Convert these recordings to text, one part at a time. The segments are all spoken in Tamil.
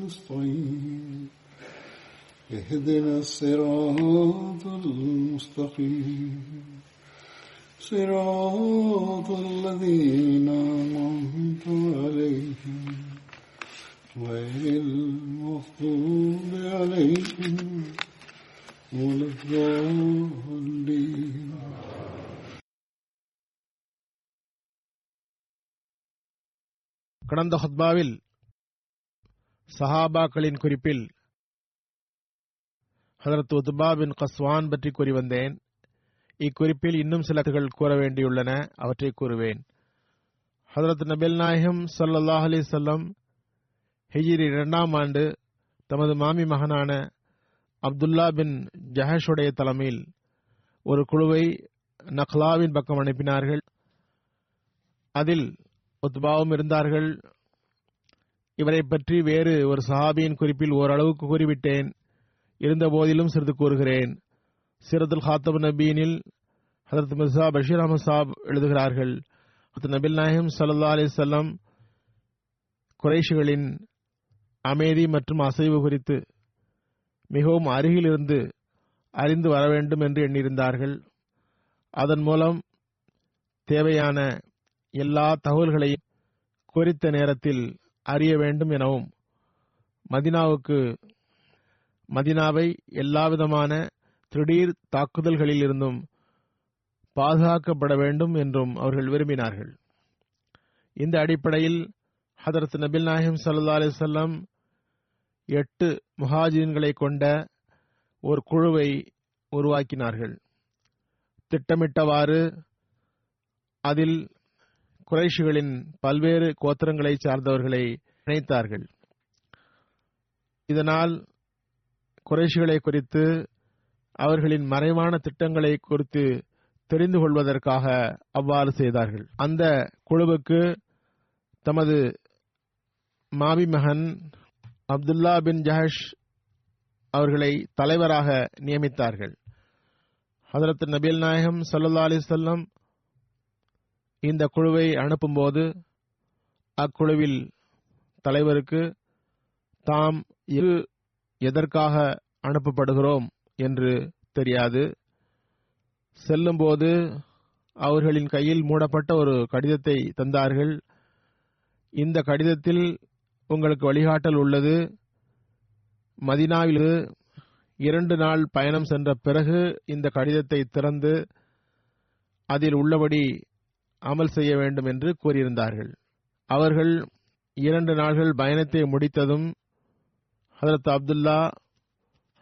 نستعين اهدنا الصراط المستقيم صراط الذين أنعمت عليهم غير المغضوب عليهم ولا الضالين கடந்த ஹுத்பாவில் சஹாபாக்களின் குறிப்பில் ஹதரத் உத்பா பின் கஸ்வான் பற்றி கூறி வந்தேன். இக்குறிப்பில் இன்னும் சில கருத்துகள் கூற வேண்டியுள்ளன. அவற்றை கூறுவேன். ஹதரத் நபில் நாயகம் சல்லாஹ் அலி சொல்லம் ஹிஜிரி இரண்டாம் ஆண்டு தமது மாமி மகனான அப்துல்லா பின் ஜஹஷுடைய தலைமையில் ஒரு குழுவை நக்லாவின் பக்கம் அனுப்பினார்கள். அதில் உத்பாவும் இருந்தார்கள். இவரை பற்றி வேறு ஒரு சஹாபியின் குறிப்பில் ஓரளவுக்கு கூறிவிட்டேன். இருந்த போதிலும் சிறிது கூறுகிறேன். சீரத்துல் ஹாத்தப் நபீனில் ஹதரத் மிர்சா பஷீர் அஹமது சாப் எழுதுகிறார்கள். ஹத் நபில் நாயகம் சல்லா அலி சொல்லம் குறைஷிகளின் அமைதி மற்றும் அசைவு குறித்து மிகவும் அருகில் இருந்து அறிந்து வர வேண்டும் என்று எண்ணியிருந்தார்கள். அதன் மூலம் தேவையான எல்லா தகவல்களையும் குறித்த நேரத்தில் அறிய வேண்டும் எனவும் மதினாவுக்கு மதினாவை எல்லாவிதமான திடீர் தாக்குதல்களில் இருந்தும் பாதுகாக்கப்பட வேண்டும் என்றும் அவர்கள் விரும்பினார்கள். இந்த அடிப்படையில் ஹதரத் நபில் நாயகம் சல்லா அலிசல்லாம் எட்டு முஹாஜின்களை கொண்ட ஒரு குழுவை உருவாக்கினார்கள். திட்டமிட்டவாறு அதில் குறைஷிகளின் பல்வேறு கோத்திரங்களை சார்ந்தவர்களை இணைத்தார்கள். இதனால் குறைஷிகளை குறித்து அவர்களின் மறைவான திட்டங்களை குறித்து தெரிந்து கொள்வதற்காக அவ்வாறு செய்தார்கள். அந்த குழுவுக்கு தமது மாபி மகன் அப்துல்லா பின் ஜஹஷ் அவர்களை தலைவராக நியமித்தார்கள். ஹதரத் நபீல் நாயகம் சல்லா அலிசல்லம் இந்த குழுவை அனுப்பும்போது அக்குழுவில் தலைவருக்கு தாம் இரு எதற்காக அனுப்பப்படுகிறோம் என்று தெரியாது. செல்லும்போது அவர்களின் கையில் மூடப்பட்ட ஒரு கடிதத்தை தந்தார்கள். இந்த கடிதத்தில் உங்களுக்கு வழிகாட்டல் உள்ளது. மதினாவில் இரண்டு நாள் பயணம் சென்ற பிறகு இந்த கடிதத்தை திறந்து அதில் உள்ளபடி அமல் செய்ய வேண்டும் என்று கூறியிருந்தார்கள். அவர்கள் இரண்டு நாள்கள் பயணத்தை முடித்ததும் ஹதரத் அப்துல்லா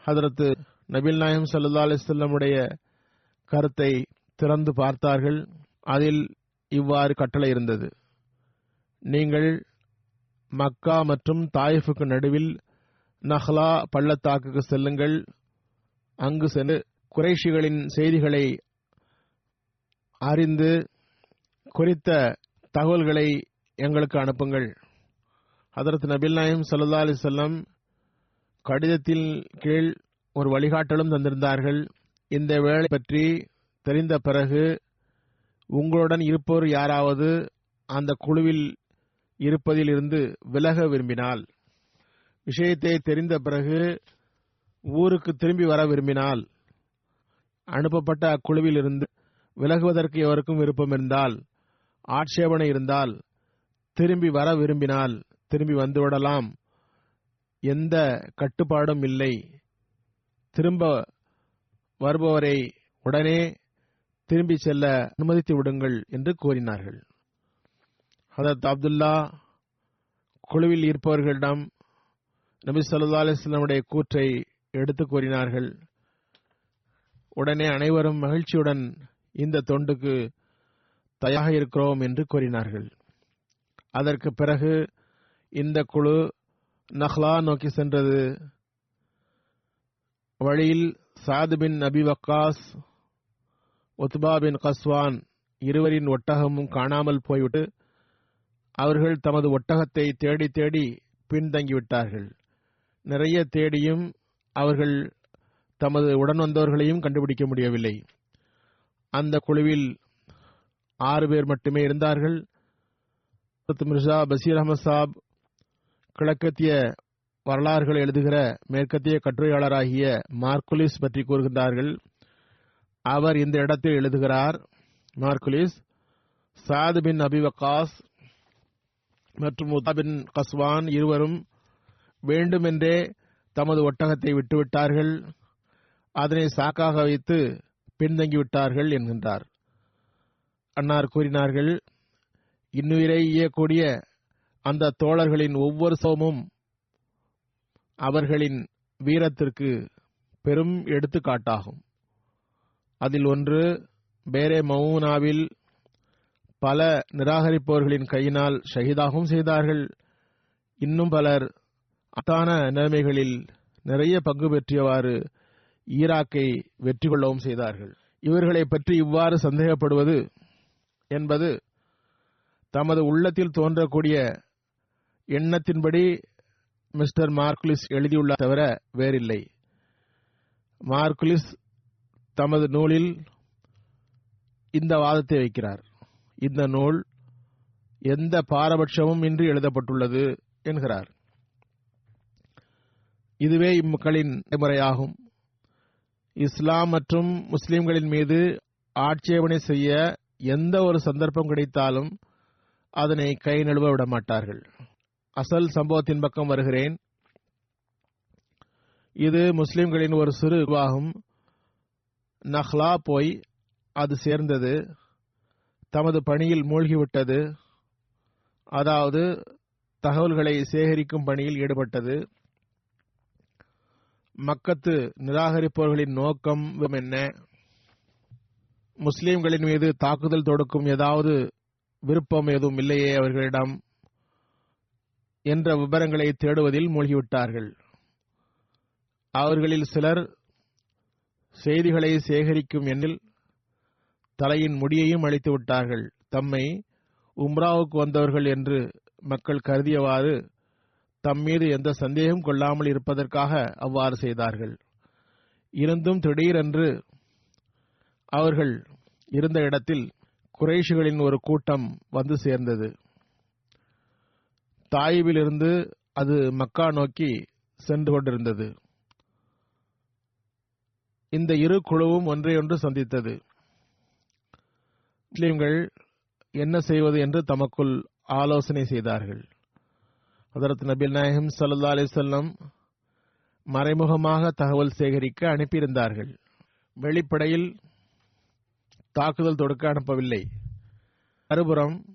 ஹதரத்து நபில் நாயம் சல்லா அலிசல்லமுடைய கருத்தை திறந்து பார்த்தார்கள். அதில் இவ்வாறு கட்டளை இருந்தது. நீங்கள் மக்கா மற்றும் தாயிஃபுக்கு நடுவில் நஹ்லா பள்ளத்தாக்குக்கு செல்லுங்கள். அங்கு சென்று குறைஷிகளின் செய்திகளை அறிந்து குறித்த தகவல்களை எங்களுக்கு அனுப்புங்கள். ஹதரத் நபில் நாயம் சல்லா அலி சொல்லம் கடிதத்தின் கீழ் ஒரு வழிகாட்டலும் தந்திருந்தார்கள். இந்த வேலை பற்றி தெரிந்த பிறகு உங்களுடன் இருப்போர் யாராவது அந்த குழுவில் இருப்பதில் இருந்து விலக விரும்பினால் விஷயத்தை தெரிந்த பிறகு ஊருக்கு திரும்பி வர விரும்பினால் அனுப்பப்பட்ட அக்குழுவில் இருந்து விலகுவதற்கு எவருக்கும் விருப்பம் இருந்தால் ஆட்சேபனை இருந்தால் திரும்பி வர விரும்பினால் திரும்பி வந்துவிடலாம். எந்த கட்டுப்பாடும் இல்லை. திரும்ப வருபவரை உடனே திரும்பி செல்ல அனுமதித்து விடுங்கள் என்று கூறினார்கள். ஹதரத் அப்துல்லா குழுவில் இருப்பவர்களிடம் நபி சொல்லா அலிஸ்லமுடைய கூற்றை எடுத்து கூறினார்கள். உடனே அனைவரும் மகிழ்ச்சியுடன் இந்த தொண்டுக்கு தயாக இருக்கிறோம் என்று கூறினார்கள். அதற்கு பிறகு இந்த குழு நஹ்லா நோக்கி சென்றது. வழியில் சாது பின் நபி வக்காஸ் உத்பா பின் கஸ்வான் இருவரின் ஒட்டகமும் காணாமல் போய்விட்டு அவர்கள் தமது ஒட்டகத்தை தேடி தேடி பின்தங்கிவிட்டார்கள். நிறைய தேடியும் அவர்கள் தமது உடன் வந்தவர்களையும் கண்டுபிடிக்க முடியவில்லை. அந்த குழுவில் ஆறு பேர் மட்டுமே இருந்தார்கள். மிர்சா பசீர் அகமது சாப் கிழக்கத்திய வரலாறுகளை எழுதுகிற மேற்கத்திய கட்டுரையாளராகிய மார்க்குலிஸ் பற்றி கூறுகின்றார்கள். அவர் இந்த இடத்தில் எழுதுகிறார் மார்க்குலிஸ் சாத் பின் அபிவகாஸ் மற்றும் உதாபின் பின் கஸ்வான் இருவரும் வேண்டுமென்றே தமது ஒட்டகத்தை விட்டுவிட்டார்கள். அதனை சாக்காக வைத்து பின்தங்கிவிட்டார்கள் என்கின்றார். அன்னார் கூறினார்கள் இன்னுயிரை இயக்கூடிய அந்த தோழர்களின் ஒவ்வொரு சோமும் அவர்களின் வீரத்திற்கு பெரும் எடுத்துக்காட்டாகும். அதில் ஒன்று பேரே மவுனாவில் பல நிராகரிப்பவர்களின் கையினால் ஷஹீதாகவும் செய்தார்கள். இன்னும் பலர் அத்தான நிலைமைகளில் நிறைய பங்கு பெற்றியவாறு ஈராக்கை வெற்றி கொள்ளவும் செய்தார்கள். இவர்களை பற்றி இவ்வாறு சந்தேகப்படுவது என்பது தமது உள்ளத்தில் தோன்றக்கூடிய எண்ணத்தின்படி மிஸ்டர் மார்க்குலிஸ் எழுதியுள்ள தவிர வேறில்லை. மார்க்குலிஸ் தமது நூலில் இந்த வாதத்தை வைக்கிறார். இந்த நூல் எந்த பாரபட்சமும் இன்றி எழுதப்பட்டுள்ளது என்கிறார். இதுவே இம்மக்களின் நடைமுறையாகும். இஸ்லாம் மற்றும் முஸ்லிம்களின் மீது ஆட்சேபனை செய்ய எந்த ஒரு சந்தர்ப்பம் கிடைத்தாலும் அதனை கை நழுவ விட மாட்டார்கள். அசல் சம்பவத்தின் பக்கம் வருகிறேன். இது முஸ்லிம்களின் ஒரு சிறு விவாகம். நஹ்லா போய் அது சேர்ந்தது. தமது பணியில் மூழ்கிவிட்டது. அதாவது தகவல்களை சேகரிக்கும் பணியில் ஈடுபட்டது. மக்கத்து நிராகரிப்பவர்களின் நோக்கம் என்ன? முஸ்லிம்களின் மீது தாக்குதல் தொடுக்கும் ஏதாவது விருப்பம் எதுவும் இல்லையே அவர்களிடம் என்ற விவரங்களை தேடுவதில் மூழ்கிவிட்டார்கள். அவர்களில் சிலர் செய்திகளை சேகரிக்கும் எண்ணில் தலையின் முடியையும் அழித்து விட்டார்கள். தம்மை உம்ராவுக்கு வந்தவர்கள் என்று மக்கள் கருதியவாறு தம் மீது எந்த சந்தேகம் கொள்ளாமல் இருப்பதற்காக அவ்வாறு செய்தார்கள். இருந்தும் திடீரென்று அவர்கள் இருந்த இடத்தில் குறைஷிகளின் ஒரு கூட்டம் வந்து சேர்ந்தது. தாயிபிலிருந்து அது மக்கா நோக்கி சென்று கொண்டிருந்தது. இந்த இரு குழுவும் ஒன்றையொன்று சந்தித்தது. முஸ்லீம்கள் என்ன செய்வது என்று தமக்குள் ஆலோசனை செய்தார்கள். அதரத் நபில் நாயகம் சல்லா அலிசல்லம் மறைமுகமாக தகவல் சேகரிக்க அனுப்பியிருந்தார்கள். வெளிப்படையில் தாக்குதல் தொடுக்க அனுப்பவில்லை. மறுபுறம்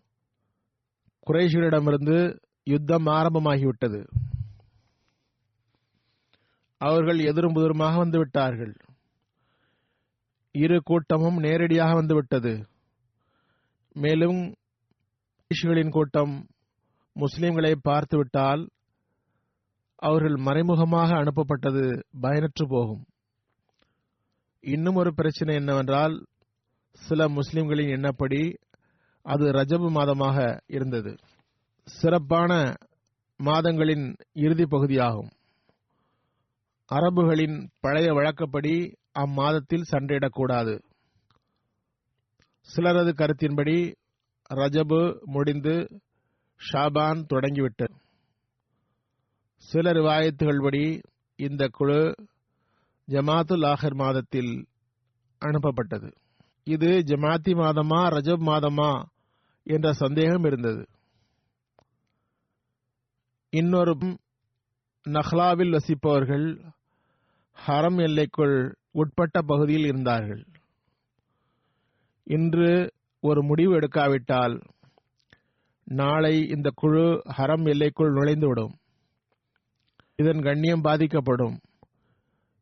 குறைஷிகளிடமிருந்து யுத்தம் ஆரம்பமாகிவிட்டது. அவர்கள் எதிரும் புதிருமாக வந்துவிட்டார்கள். இரு கூட்டமும் நேரடியாக வந்துவிட்டது. மேலும் குறைஷிகளின் கூட்டம் முஸ்லிம்களை பார்த்துவிட்டால் அவர்கள் மறைமுகமாக அனுப்பப்பட்டது பயனற்று போகும். இன்னும் ஒரு பிரச்சனை என்னவென்றால் சில முஸ்லிம்களின் எண்ணப்படி அது ரஜபு மாதமாக இருந்தது. சிறப்பான மாதங்களின் இறுதி பகுதியாகும். அரபுகளின் பழைய வழக்கப்படி அம்மாதத்தில் சண்டையிடக்கூடாது. சிலரது கருத்தின்படி ரஜபு முடிந்து ஷாபான் தொடங்கிவிட்டது சில ரிவாயத்துகள்படி இந்த குழு ஜமாத்துல் ஆஹர் மாதத்தில் அனுப்பப்பட்டது. இது ஜமாத்தி மாதமா ரஜப் மாதமா என்ற சந்தேகம் இருந்தது. இன்னொரு நஹ்லாவில் வசிப்பவர்கள் ஹரம் எல்லைக்குள் உட்பட்ட பகுதியில் இருந்தார்கள். இன்று ஒரு முடிவு எடுக்காவிட்டால் நாளை இந்த குழு ஹரம் எல்லைக்குள் நுழைந்துவிடும். இதன் கண்ணியம் பாதிக்கப்படும்.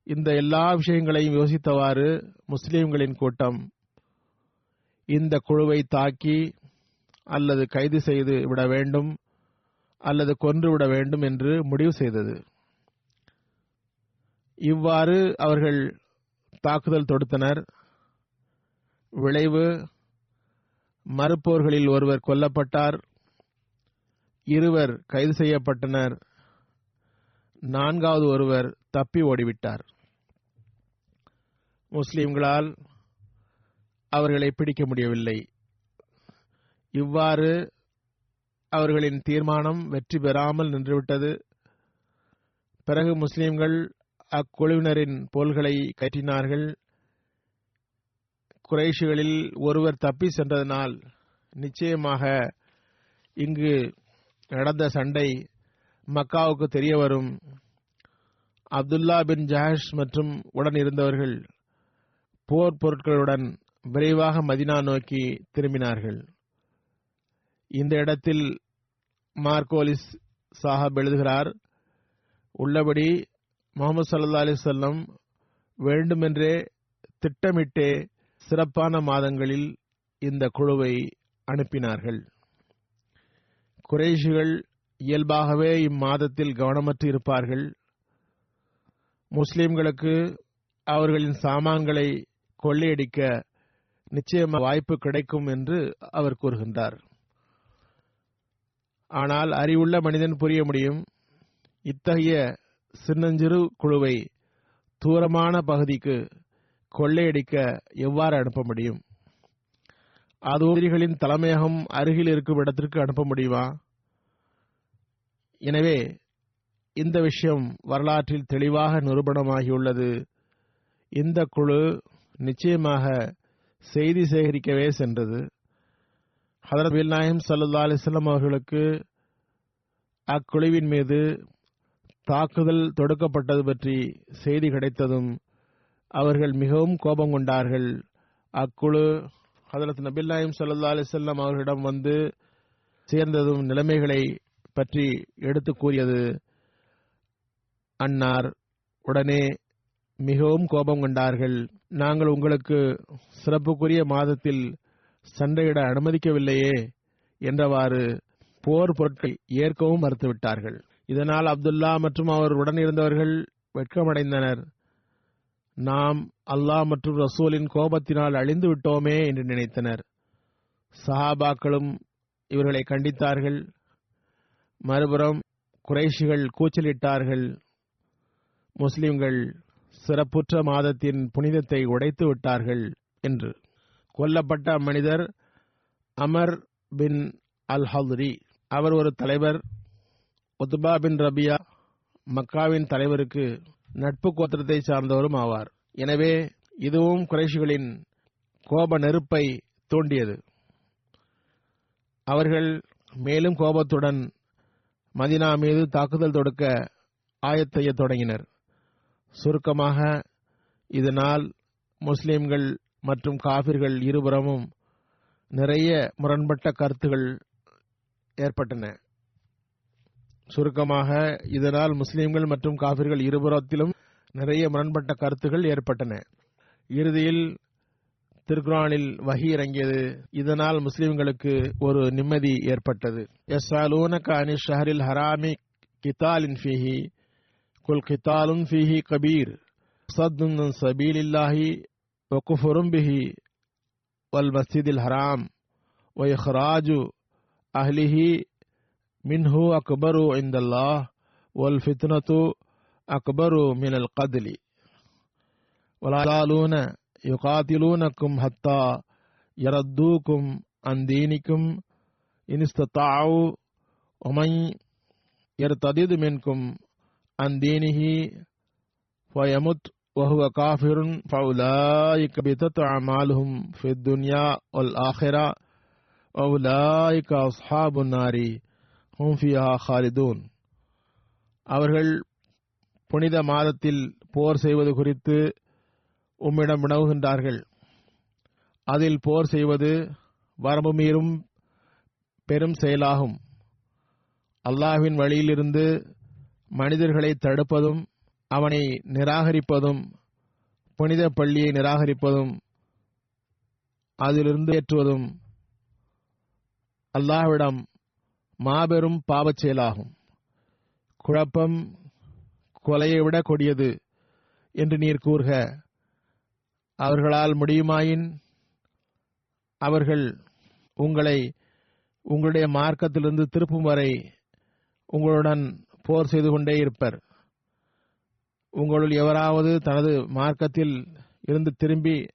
இந்த எல்லா விஷயங்களையும் யோசித்தவாறு முஸ்லிம்களின் கூட்டம் இந்த குழுவை தாக்கி அல்லது கைது செய்து விட வேண்டும் அல்லது கொன்று விட வேண்டும் என்று முடிவு செய்தது. இவ்வாறு அவர்கள் தாக்குதல் தொடுத்தனர். விளைவு மறுப்போர்களில் ஒருவர் கொல்லப்பட்டார். இருவர் கைது செய்யப்பட்டனர். நான்காவது ஒருவர் தப்பி ஓடிவிட்டார். முஸ்லிம்களால் அவர்களை பிடிக்க முடியவில்லை. இவ்வாறு அவர்களின் தீர்மானம் வெற்றி பெறாமல் நின்றுவிட்டது. பிறகு முஸ்லிம்கள் அக்குழுவினரின் போல்களை கற்றினார்கள் குறைஷிகளில் ஒருவர் தப்பி சென்றதனால் நிச்சயமாக இங்கு நடந்த சண்டை மக்காவுக்கு தெரிய வரும். அப்துல்லா பின் ஜஹஷ் மற்றும் உடன் இருந்தவர்கள் போர் பொருட்களுடன் விரைவாக மதினா நோக்கி திரும்பினார்கள். இந்த இடத்தில் மார்கோலிஸ் சாஹப் எழுதுகிறார் உள்ளபடி முகமது சல்லா அலிசல்லம் வேண்டுமென்றே திட்டமிட்டே சிறப்பான மாதங்களில் இந்த குழுவை அனுப்பினார்கள். குறைஷிகள் இயல்பாகவே இம்மாதத்தில் கவனமற்று இருப்பார்கள். முஸ்லிம்களுக்கு அவர்களின் சாமான்களை கொள்ளையடிக்க நிச்சயமாக வாய்ப்பு கிடைக்கும் என்று அவர் கூறுகின்றார். ஆனால் அறிவுள்ள மனிதன் புரிய முடியும். இத்தகைய சின்னஞ்சிறு குழுவை தூரமான பகுதிக்கு கொள்ளையடிக்க எவ்வாறு அனுப்ப முடியும்? அதுவரிகளின் தலைமையகம் அருகில் இருக்கும் இடத்திற்கு அனுப்ப முடியுமா? எனவே இந்த விஷயம் வரலாற்றில் தெளிவாக நிரூபணமாகியுள்ளது. இந்த குழு நிச்சயமாக செய்தி சேகரிக்கவே சென்றது. ஹதரத் பில் நாயம் சல்லா அலிஸ்லாம் அவர்களுக்கு அக்குழுவின் மீது தாக்குதல் தொடுக்கப்பட்டது பற்றி செய்தி கிடைத்ததும் அவர்கள் மிகவும் கோபம் கொண்டார்கள். அக்குழு ஹதரத் நபில் நாயம் சல்லா அலிசல்லாம் அவர்களிடம் வந்து சேர்ந்ததும் நிலைமைகளை பற்றி எடுத்து கூறியது. அன்னார் உடனே மிகவும் கோபம் கொண்டார்கள். நாங்கள் உங்களுக்கு சிறப்புக்குரிய மாதத்தில் சண்டையிட அனுமதிக்கவில்லையே என்றவாறு போர் பொருட்கள் ஏற்கவும் மறுத்துவிட்டார்கள். இதனால் அப்துல்லா மற்றும் அவர் உடன் இருந்தவர்கள் வெட்கமடைந்தனர். நாம் அல்லாஹ் மற்றும் ரசூலின் கோபத்தினால் அழிந்து விட்டோமே என்று நினைத்தனர். சஹாபாக்களும் இவர்களை கண்டித்தார்கள். மறுபுறம் குறைஷிகள் கூச்சலிட்டார்கள். முஸ்லிம்கள் சிறப்புற்ற மாதத்தின் புனிதத்தை உடைத்து விட்டார்கள் என்று. கொல்லப்பட்ட மனிதர் அமர் பின் அல் ஹல்ரி அவர் ஒரு தலைவர். ஒத்துபா பின் ரபியா மக்காவின் தலைவருக்கு நட்பு கோத்திரத்தை சார்ந்தவரும் ஆவார். எனவே இதுவும் குறைஷிகளின் கோப நெருப்பை தூண்டியது. அவர்கள் மேலும் கோபத்துடன் மதினா மீது தாக்குதல் தொடுக்க ஆயத்தைய தொடங்கினர். சுருக்கமாக இதனால் முஸ்லிம்கள் மற்றும் காபிர்கள் இருபுறமும் நிறைய முரண்பட்ட கருத்துகள் ஏற்பட்டன. சுருக்கமாக இதனால் முஸ்லிம்கள் மற்றும் காபிர்கள் இருபுறத்திலும் நிறைய முரண்பட்ட கருத்துகள் ஏற்பட்டன. இறுதியில் திருக்குரானில் வகி இறங்கியது. இதனால் முஸ்லிம்களுக்கு ஒரு நிம்மதி ஏற்பட்டது. எஸ் அனி ஷஹரில் ஹராமி கிதாலின் ஃபீஹி. كل قتال فيه كبير صد من سبيل الله وكفر به والمسجد الحرام وإخراج أهله منه أكبر عند الله والفتنة أكبر من القتل. ولا يزالون يقاتلونكم حتى يردوكم عن دينكم إن استطاعوا ومن يرتدد منكم عن دينه ويمت وهو كافر فأولئك بتت أعمالهم في الدنيا والآخرة وأولئك أصحاب النار هم فيها خالدون அவர்கள் புனித மாதத்தில் போர் செய்வது குறித்து உம்மிடம் வினவுகின்றார்கள் அதில் போர் செய்வது வரம்பு மீறும் பெரும் செயலாகும் அல்லாஹ்வின் வழியிலிருந்து மனிதர்களை தடுப்பதும் அவனை நிராகரிப்பதும் புனித பள்ளியை நிராகரிப்பதும் அதிலிருந்து ஏற்றுவதும் அல்லாஹ்விடம் மாபெரும் பாவச் செயலாகும் குழப்பம் கொலையை விட கொடியது என்று நீர் கூறுக. அவர்களால் முடியுமாயின்? அவர்கள் உங்களை உங்களுடைய மார்க்கத்திலிருந்து திருப்பும் வரை உங்களுடன் போர் செய்து கொண்டே இருப்பர். உங்களுள் எவராவது தனது மார்க்கத்தில் இருந்து திரும்பி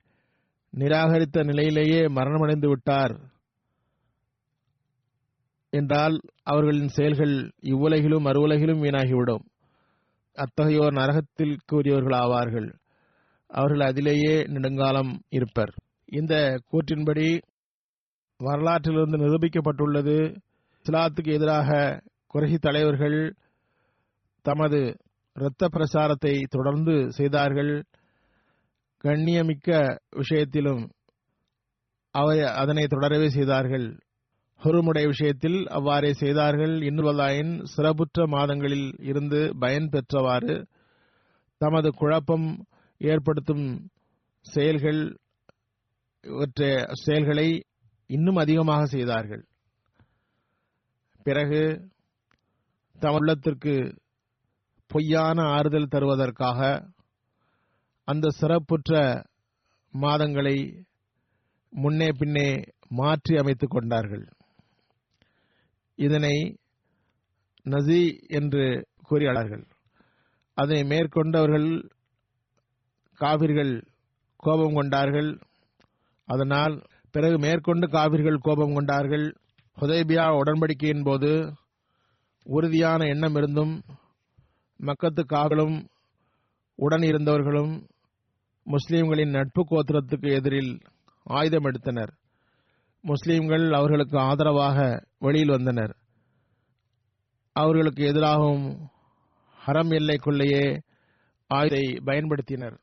நிராகரித்த நிலையிலேயே மரணமடைந்து விட்டார். என்றால் அவர்களின் செயல்கள் இவ்வுலகிலும் மறுவுலகிலும் வீணாகிவிடும். அத்தகையோர் நரகத்திற்குரியவர்கள் ஆவார்கள். அவர்கள் அதிலேயே நெடுங்காலம் இருப்பர். இந்த கூற்றின்படி வரலாற்றிலிருந்து நிரூபிக்கப்பட்டுள்ளது. இஸ்லாத்துக்கு எதிராக குறைசி தலைவர்கள் தமது இரத்த பிரசாரத்தை தொடர்ந்து செய்தார்கள். கண்ணியமிக்க விஷயத்திலும் அவை அதனை தொடரவே செய்தார்கள். ஹொருமுடைய விஷயத்தில் அவ்வாறே செய்தார்கள். இன்னுவதாயின் சிறப்புற்ற மாதங்களில் இருந்து பயன் பெற்றவாறு தமது குழப்பம் ஏற்படுத்தும் செயல்கள் இவற்றை செயல்களை இன்னும் அதிகமாக செய்தார்கள். பிறகு தம் உள்ளத்திற்கு பொய்யான ஆறுதல் தருவதற்காக அந்த சிறப்புற்ற மாதங்களை முன்னே பின்னே மாற்றி அமைத்துக் கொண்டார்கள். இதனை நசி என்று கூறினார்கள் அதனை மேற்கொண்டவர்கள் காவிர்கள் கோபம் கொண்டார்கள். அதனால் பிறகு மேற்கொண்டு காவிர்கள் கோபம் கொண்டார்கள். ஹுதைபியா உடன்படிக்கையின் போது உறுதியான எண்ணம் இருந்தும் மக்கத்து காவலும் உடன் இருந்தவர்களும் முஸ்லீம்களின் நட்பு கோத்திரத்துக்கு எதிரில் ஆயுதம் எடுத்தனர். முஸ்லீம்கள் அவர்களுக்கு ஆதரவாக வெளியில் வந்தனர். அவர்களுக்கு எதிராகவும் ஹரம் எல்லைக்குள்ளேயே ஆயுதை பயன்படுத்தினர்.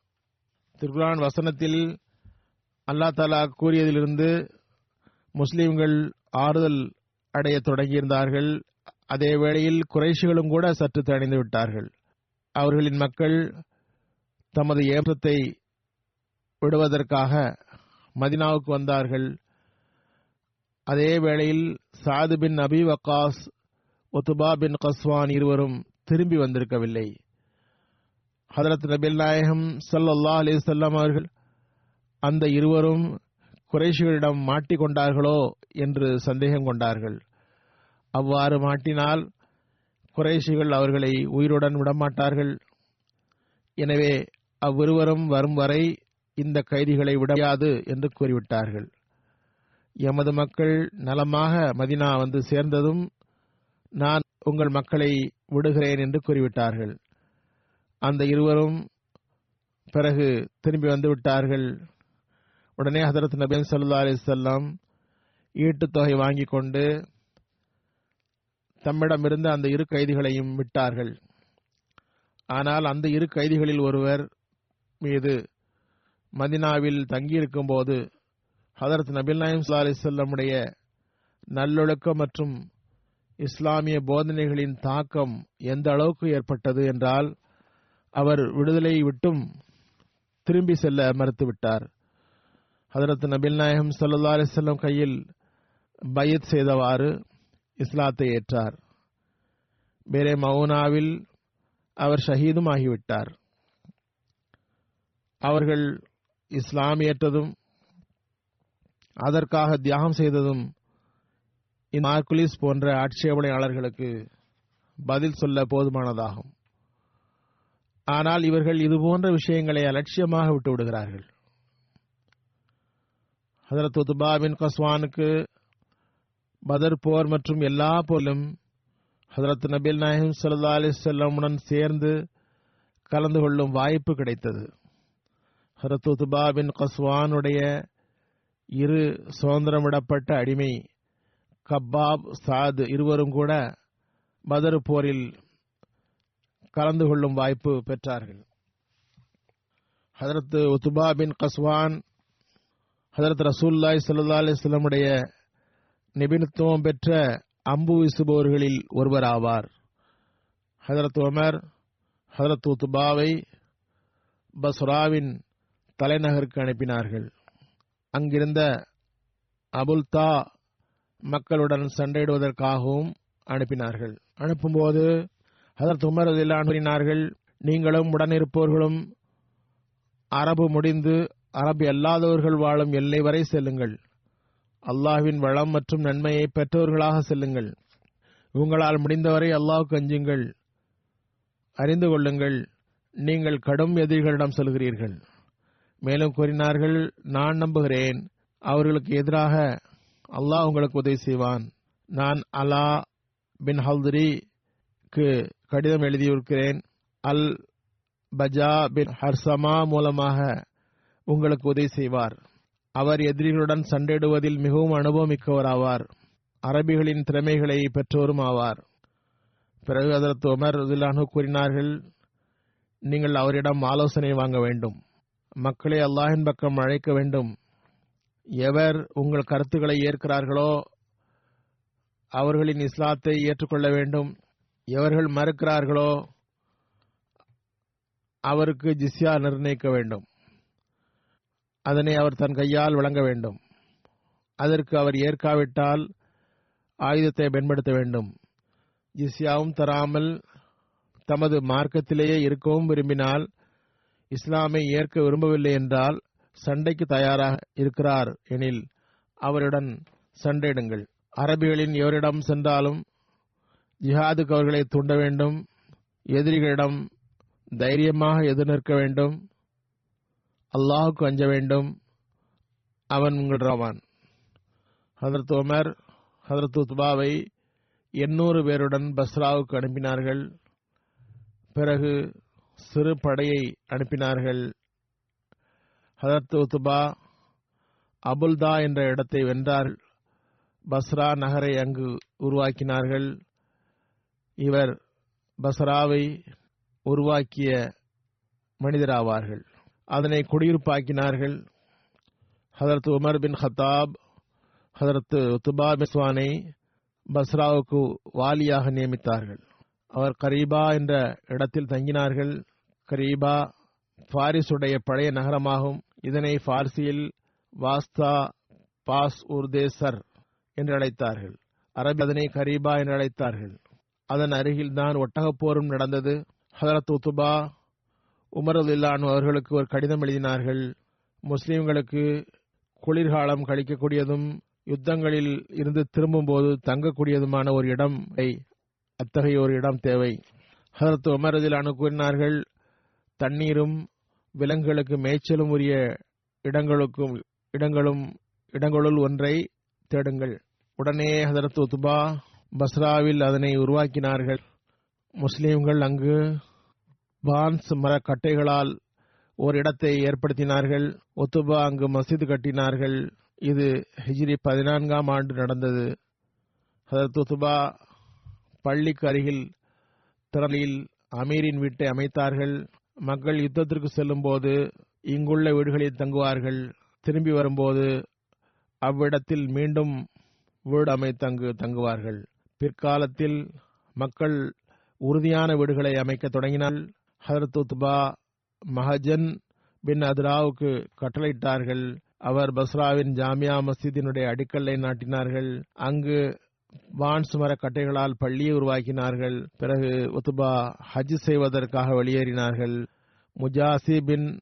திருக்குரான் வசனத்தில் அல்லா தாலா கூறியதிலிருந்து முஸ்லீம்கள் ஆறுதல் அடைய தொடங்கியிருந்தார்கள். அதே வேளையில் குறைஷிகளும் கூட சற்று தணிந்து விட்டார்கள். அவர்களின் மக்கள் தமது ஏற்றத்தை விடுவதற்காக மதினாவுக்கு வந்தார்கள். அதே வேளையில் சாது பின் அபி வக்காஸ் ஒத்துபா பின் கஸ்வான் இருவரும் திரும்பி வந்திருக்கவில்லை. ஹதரத் நபில் நாயகம் சல்லல்லா அலிசல்லாம் அவர்கள் அந்த இருவரும் குறைஷிகளிடம் மாட்டிக்கொண்டார்களோ என்று சந்தேகம் கொண்டார்கள். அவ்வாறு மாட்டினால் குறைஷிகள் அவர்களை உயிருடன் விடமாட்டார்கள். எனவே அவ்விருவரும் வரும் வரை இந்த கைதிகளை விடாது என்று கூறிவிட்டார்கள். எமது மக்கள் நலமாக மதினா வந்து சேர்ந்ததும் நான் உங்கள் மக்களை விடுகிறேன் என்று கூறிவிட்டார்கள். அந்த இருவரும் பிறகு திரும்பி வந்து விட்டார்கள். உடனே ஹதரத் நபீன் சல்லா அலிசல்லாம் ஈட்டுத் தொகை வாங்கி கொண்டு தம்மிடமிருந்த அந்த இரு கைதிகளையும் விட்டார்கள். ஆனால் அந்த இரு கைதிகளில் ஒருவர் மீது மதினாவில் தங்கியிருக்கும் போது ஹதரத் நபில் நாயம் சல்லா அலிசல்லமுடைய நல்லொழுக்கம் மற்றும் இஸ்லாமிய போதனைகளின் தாக்கம் எந்த அளவுக்கு ஏற்பட்டது என்றால் அவர் விடுதலை விட்டும் திரும்பி செல்ல மறுத்துவிட்டார். ஹதரத் நபில் நாயகம் சல்லா அலிசல்லம் கையில் பயத் செய்தவாறு இஸ்லாத்தை ஏற்றார். பேரே மவுனாவில் அவர் ஷஹீதும் ஆகிவிட்டார் அவர்கள் இஸ்லாம் ஏற்றதும் அதற்காக தியாகம் செய்ததும் மார்குலிஸ் போன்ற ஆட்சேபனையாளர்களுக்கு பதில் சொல்ல போதுமானதாகும். ஆனால் இவர்கள் இதுபோன்ற விஷயங்களை அலட்சியமாக விட்டு விடுகிறார்கள் ஹதரத் உத்பா பின் கஸ்வானுக்கு பதர் போர் மற்றும் எல்லா போலும் ஹதரத் நபில் நாயகம் சல்லா அலிசல்லமுடன் சேர்ந்து கலந்து கொள்ளும் வாய்ப்பு கிடைத்தது. ஹரத் உத்பா பின் கஸ்வானுடைய இரு சுதந்திரமிடப்பட்ட அடிமை கப்பாப் சாது இருவரும் கூட பதர் போரில் கலந்து கொள்ளும் வாய்ப்பு பெற்றார்கள். ஹதரத் உத்துபா பின் கஸ்வான் ஹதரத் ரசூல்லாய் சல்லா அலிஸ்லமுடைய நிபுணத்துவம் பெற்ற அம்பு வீசுபவர்களில் ஒருவர் ஆவார் ஹதரத் உமர் ஹதரத் உத்துபாவை பஸ்ராவின் தலைநகருக்கு அனுப்பினார்கள். அங்கிருந்த அபுல்தா மக்களுடன் சண்டையிடுவதற்காகவும் அனுப்பினார்கள். அனுப்பும்போது ஹதரத் உமர் அதில் அனுப்பினார்கள் நீங்களும் உடனிருப்பவர்களும் அரபு முடிந்து அரபு அல்லாதவர்கள் வாழும் எல்லை வரை செல்லுங்கள். அல்லாஹ்வின் வளம் மற்றும் நன்மையை பெற்றவர்களாக செல்லுங்கள். உங்களால் முடிந்தவரை அல்லாஹ்வுக்கு அஞ்சுங்கள். அறிந்து கொள்ளுங்கள். நீங்கள் கடும் எதிரிகளிடம் செல்கிறீர்கள். மேலும் கூறினார்கள் நான் நம்புகிறேன். அவர்களுக்கு எதிராக அல்லாஹ் உங்களுக்கு உதவி செய்வான். நான் அலா பின் ஹல்தரிக்கு கடிதம் எழுதியிருக்கிறேன். அல் பஜா பின் ஹர்சமா மூலமாக உங்களுக்கு உதவி செய்வார். அவர் எதிரிகளுடன் சண்டையிடுவதில் மிகவும் அனுபவமிக்கவராவார். அரபிகளின் திறமைகளை பெற்றோரும் ஆவார். பிறகு அதற்கு உமர் ரதிலானு கூறினார்கள் நீங்கள் அவரிடம் ஆலோசனை வாங்க வேண்டும். மக்களை அல்லாஹின் பக்கம் அழைக்க வேண்டும். எவர் உங்கள் கருத்துக்களை ஏற்கிறார்களோ அவர்களின் இஸ்லாத்தை ஏற்றுக்கொள்ள வேண்டும். எவர்கள் மறுக்கிறார்களோ அவருக்கு ஜிஸ்யா நிர்ணயிக்க வேண்டும். அதனை அவர் தன் கையால் வழங்க வேண்டும். அதற்கு அவர் ஏற்காவிட்டால் ஆயுதத்தை பயன்படுத்த வேண்டும். ஜிஸ்யாவும் தராமல் தமது மார்க்கத்திலேயே இருக்கவும் விரும்பினால் இஸ்லாமை ஏற்க விரும்பவில்லை என்றால் சண்டைக்கு தயாராக இருக்கிறார் எனில் அவருடன் சண்டையிடுங்கள். அரபிகளின் எவரிடம் சென்றாலும் ஜிஹாதுக்கு அவர்களை தூண்ட வேண்டும். எதிரிகளிடம் தைரியமாக எதிர்நிற்க வேண்டும். அல்லாஹுக்கு அஞ்ச வேண்டும். அவன் உங்கள் ரவான். ஹதரத் உமர் ஹதரத் உத்பாவை எண்ணூறு பேருடன் பஸ்ராவுக்கு அனுப்பினார்கள். பிறகு சிறு படையை அனுப்பினார்கள். ஹதரத் உத்துபா அபுல்தா என்ற இடத்தை வென்றார். பஸ்ரா நகரை அங்கு உருவாக்கினார்கள். இவர் பஸ்ராவை உருவாக்கிய மனிதராவார்கள். அதனை குடியிருப்பாக்கினார்கள். ஹதரத் உமர் பின் ஹத்தாப் ஹதரத் துபா மிஸ்வானை பஸ்ராவுக்கு வாலியாக நியமித்தார்கள். அவர் கரீபா என்ற இடத்தில் தங்கினார்கள். கரீபா பாரிசுடைய பழைய நகரமாகும். இதனை பார்சியில் வாஸ்தா பாஸ் உர்தேசர் என்று அழைத்தார்கள். அரபி அதனை கரீபா என்று அழைத்தார்கள். அதன் அருகில் தான் ஒட்டகப்போரும் நடந்தது. ஹதரத் உத்துபா உமரதுல்லான் அவர்களுக்கு ஒரு கடிதம் எழுதினார்கள். முஸ்லிம்களுக்கு குளிர்காலம் கழிக்கக்கூடியதும் யுத்தங்களில் இருந்து திரும்பும்போது தங்கக்கூடியதுமான ஒரு இடம் அத்தகைய ஒரு இடம் தேவை. ஹதரத் உமரதிலானு கூறினார்கள் தண்ணீரும் விலங்குகளுக்கு மேய்ச்சலும் உரிய இடங்களுக்கும் இடங்களும் இடங்களுள் ஒன்றை தேடுங்கள். உடனே ஹதரத் உத்துபா பஸ்ராவில் அதனை உருவாக்கினார்கள். முஸ்லீம்கள் அங்கு பான்ஸ் மரக்கட்டைகளால் ஒரு இடத்தை ஏற்படுத்தினார்கள். ஒத்துபா அங்கு மசித் கட்டினார்கள். இது ஹிஜ்ரி பதினான்காம் ஆண்டு நடந்தது. ஹதரத் ஒத்துபா பள்ளிக்கு அருகில் திரளில் அமீரின் வீட்டை அமைத்தார்கள். மக்கள் யுத்தத்திற்கு செல்லும் போது இங்குள்ள வீடுகளில் தங்குவார்கள். திரும்பி வரும்போது அவ்விடத்தில் மீண்டும் வீடு அமைத்து அங்கு தங்குவார்கள். பிற்காலத்தில் மக்கள் உறுதியான வீடுகளை அமைக்க தொடங்கினால் ஹரத் உத்பா மஹஜன் பின் அதுராவுக்கு கட்டளையிட்டார்கள். அவர் பஸ்ராவின் ஜாமியா மஸ்ஜிதினுடைய அடிக்கல்லை நாட்டினார்கள். அங்கு வான்ஸ் மர கட்டைகளால் பள்ளியை உருவாக்கினார்கள். பிறகு உத்துபா ஹஜ் செய்வதற்காக வெளியேறினார்கள். முஜாசி பின்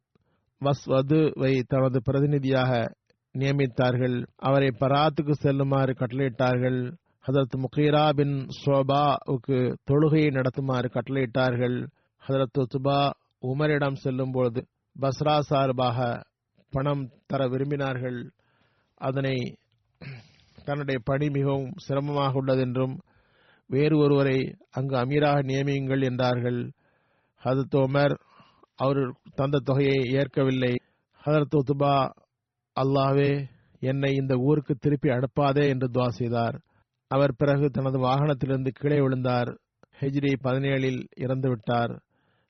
வஸ்வதுவை தனது பிரதிநிதியாக நியமித்தார்கள். அவரை பராத்துக்கு செல்லுமாறு கட்டளையிட்டார்கள். ஹதரத் முகீரா பின் ஷோபாவுக்கு தொழுகையை நடத்துமாறு கட்டளையிட்டார்கள். ஹசரத் உத்துபா உமரிடம் செல்லும்போது பஸ்ரா சார்பாக பணம் தர விரும்பினார்கள். அதனை தன்னுடைய பணி மிகவும் சிரமமாக உள்ளது என்றும் வேறு ஒருவரை அங்கு அமீராக நியமியுங்கள் என்றார்கள். ஹதரத் உமர் அவர் தந்த தொகையை ஏற்கவில்லை. ஹதரத் உத்துபா அல்லாவே என்னை இந்த ஊருக்கு திருப்பி அனுப்பாதே என்று துவா செய்தார். அவர் பிறகு தனது வாகனத்திலிருந்து கீழே விழுந்தார். ஹெஜ்ரி பதினேழில் இறந்துவிட்டார்.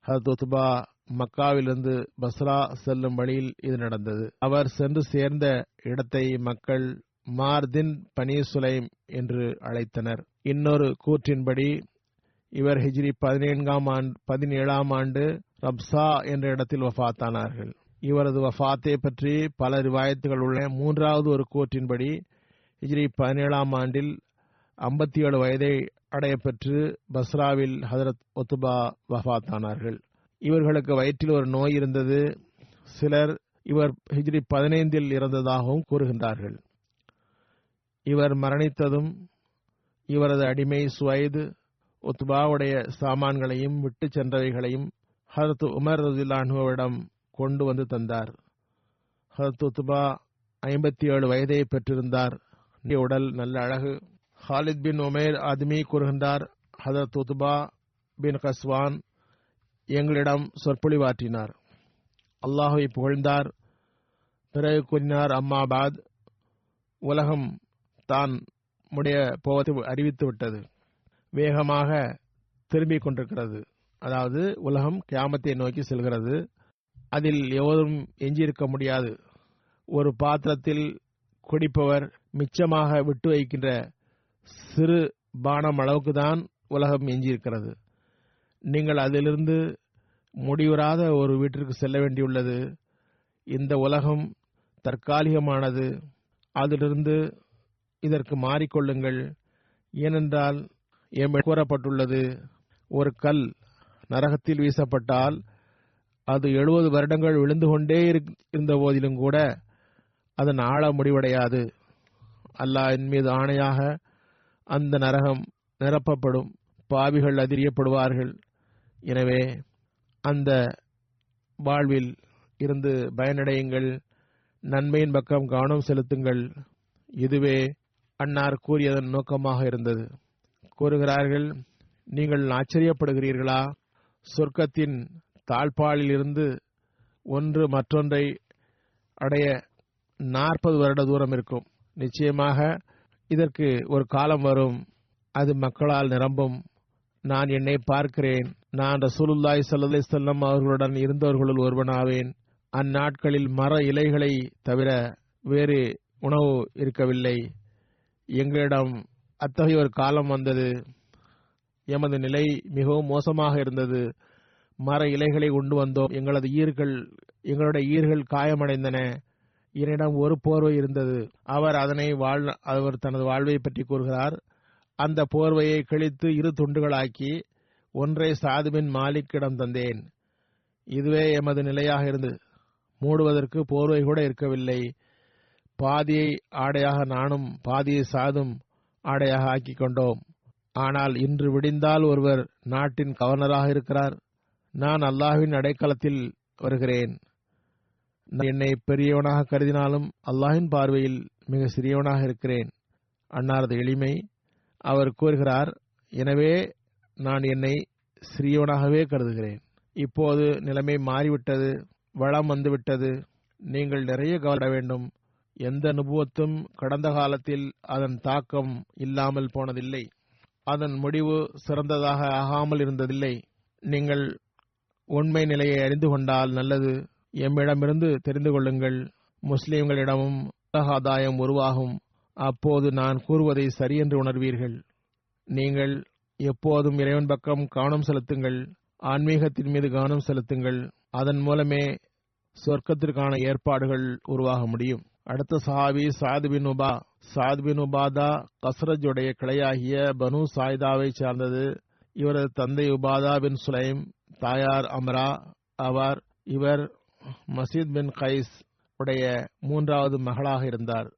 ஹத் உத்பா மக்காவிலிருந்து பஸ்ரா செல்லும் வழியில் இது நடந்தது. அவர் சென்று சேர்ந்த இடத்தை மக்கள் மார்தின் பனீசுலைம் என்று அழைத்தனர். இன்னொரு கூற்றின்படி இவர் ஹிஜ்ரி பதினேழாம் ஆண்டு பதினேழாம் ஆண்டு ரப்சா என்ற இடத்தில் வஃத்தானார்கள். இவரது வஃத்தை பற்றி பல ரிவாயத்துகள் உள்ள மூன்றாவது ஒரு கூற்றின்படி ஹிஜ்ரி பதினேழாம் ஆண்டில் ஐம்பத்தி ஏழு வயதை அடையப்பெற்று பஸ்ராவில் ஹதரத் ஒத்துபா வஃபாத்தானார்கள். இவர்களுக்கு வயிற்றில் ஒரு நோய் இருந்தது. சிலர் இவர் ஹிஜ்ரி பதினைந்தில் இறந்ததாகவும் கூறுகின்றார்கள். இவர் மரணித்ததும் இவரது அடிமை சுவைது உத்பாவுடைய சாமான்களையும் விட்டு சென்றவைகளையும் ஹரத் உமர் ரதிலானுவிடம் கொண்டு வந்து தந்தார். ஹரத் உத்பா ஐம்பத்தி ஏழு வயதை பெற்றிருந்தார். உடல் நல்ல அழகு ஹாலித் பின் உமேர் அதுமி கூறுகின்றார் ஹதரத் உத்பா பின் கஸ்வான் எங்களிடம் சொற்பொழிவாற்றினார். அல்லாஹுவை புகழ்ந்தார் பிறகு கூறினார் அம்மாபாத் உலகம் தான் முடைய போவதை அறிவித்து விட்டது. வேகமாக திரும்பிக் கொண்டிருக்கிறது. அதாவது உலகம் கியாமத்தை நோக்கி செல்கிறது. அதில் எவரும் எஞ்சியிருக்க முடியாது. ஒரு பாத்திரத்தில் குடிப்பவர் மிச்சமாக விட்டு வைக்கின்ற சிறு பானம் அளவுக்கு தான் உலகம் எஞ்சியிருக்கிறது. நீங்கள் அதிலிருந்து முடிவுறாத ஒரு வீட்டிற்கு செல்ல வேண்டியுள்ளது. இந்த உலகம் தற்காலிகமானது. அதிலிருந்து இதற்கு மாறிக்கொள்ளுங்கள். ஏனென்றால் எம் கூறப்பட்டுள்ளது ஒரு கல் நரகத்தில் வீசப்பட்டால் அது எழுபது வருடங்கள் விழுந்து கொண்டே இருந்த போதிலும் கூட அதன் ஆழ முடிவடையாது. அல்லாஹின் மீது ஆணையாக அந்த நரகம் நிரப்பப்படும். பாவிகள் அதிரியப்படுவார்கள். எனவே அந்த வாழ்வில் இருந்து பயனடையுங்கள். நன்மையின் பக்கம் கவனம் செலுத்துங்கள். இதுவே அன்னார் கூறியதன் நோக்கமாக இருந்தது. கூறுகிறார்கள் நீங்கள் ஆச்சரியப்படுகிறீர்களா? சொர்க்கத்தின் தாழ்பாலில் இருந்து ஒன்று மற்றொன்றை அடைய நாற்பது வருட தூரம் இருக்கும். நிச்சயமாக இதற்கு ஒரு காலம் வரும். அது மக்களால் நிரம்பும். நான் என்னை பார்க்கிறேன். நான் ரசூலுல்லாய் சல்லி செல்லம் அவர்களுடன் இருந்தவர்களுள் ஒருவனாவேன். அந்நாட்களில் மர இலைகளை தவிர வேறு உணவு இருக்கவில்லை. எங்களிடம் அத்தகைய ஒரு காலம் வந்தது. எமது நிலை மிகவும் மோசமாக இருந்தது. மர இலைகளை கொண்டு வந்தோம். எங்களது ஈர்கள் எங்களுடைய ஈர்கள் காயமடைந்தன. என்னிடம் ஒரு போர்வை இருந்தது. அவர் அதனை அவர் தனது வாழ்வை பற்றி கூறுகிறார். அந்த போர்வையை கிழித்து இரு துண்டுகளாக்கி ஒன்றை சாதுவின் மாலிக்கிடம் தந்தேன். இதுவே எமது நிலையாக இருந்தது. மூடுவதற்கு போர்வை கூட இருக்கவில்லை. பாதியை ஆடையாக நானும் பாதியை சாதும் ஆடையாக ஆக்கிக் கொண்டோம். ஆனால் இன்று விடிந்தால் ஒருவர் நாட்டின் கவர்னராக இருக்கிறார். நான் அல்லாஹ்வின் அடைக்கலத்தில் வருகிறேன். என்னை பெரியவனாக கருதினாலும் அல்லாஹின் பார்வையில் மிக சிறியவனாக இருக்கிறேன். அன்னாரது எளிமை. அவர் கூறுகிறார் எனவே நான் என்னை சிறியவனாகவே கருதுகிறேன். இப்போது நிலைமை மாறிவிட்டது வளம் வந்துவிட்டது. நீங்கள் நிறைய கவலை வேண்டும். எந்த அனுபவத்தும் கடந்த காலத்தில் அதன் தாக்கம் இல்லாமல் போனதில்லை. அதன் முடிவு சிறந்ததாக ஆகாமல் இருந்ததில்லை. நீங்கள் உண்மை நிலையை அறிந்து கொண்டால் நல்லது. எம்மிடமிருந்து தெரிந்து கொள்ளுங்கள். முஸ்லிம்களிடமும் ஆதாயம் உருவாகும். அப்போது நான் கூறுவதை சரியென்று உணர்வீர்கள். நீங்கள் எப்போதும் இறைவன் பக்கம் கவனம் செலுத்துங்கள். ஆன்மீகத்தின் மீது கவனம் செலுத்துங்கள். அதன் மூலமே சொர்க்கத்திற்கான ஏற்பாடுகள் உருவாக முடியும். அடுத்த சஹாபி சாத் பின் உபா சாத் பின் உபாதா கஸ்ரஜுடைய கிளையாகிய பனு சாய்தாவை சார்ந்தது. இவரது தந்தை உபாதா பின் சுலைம் தாயார் அம்ரா அவர் இவர் மசீத் பின் கைஸ் உடைய மூன்றாவது மகளாக இருந்தார்.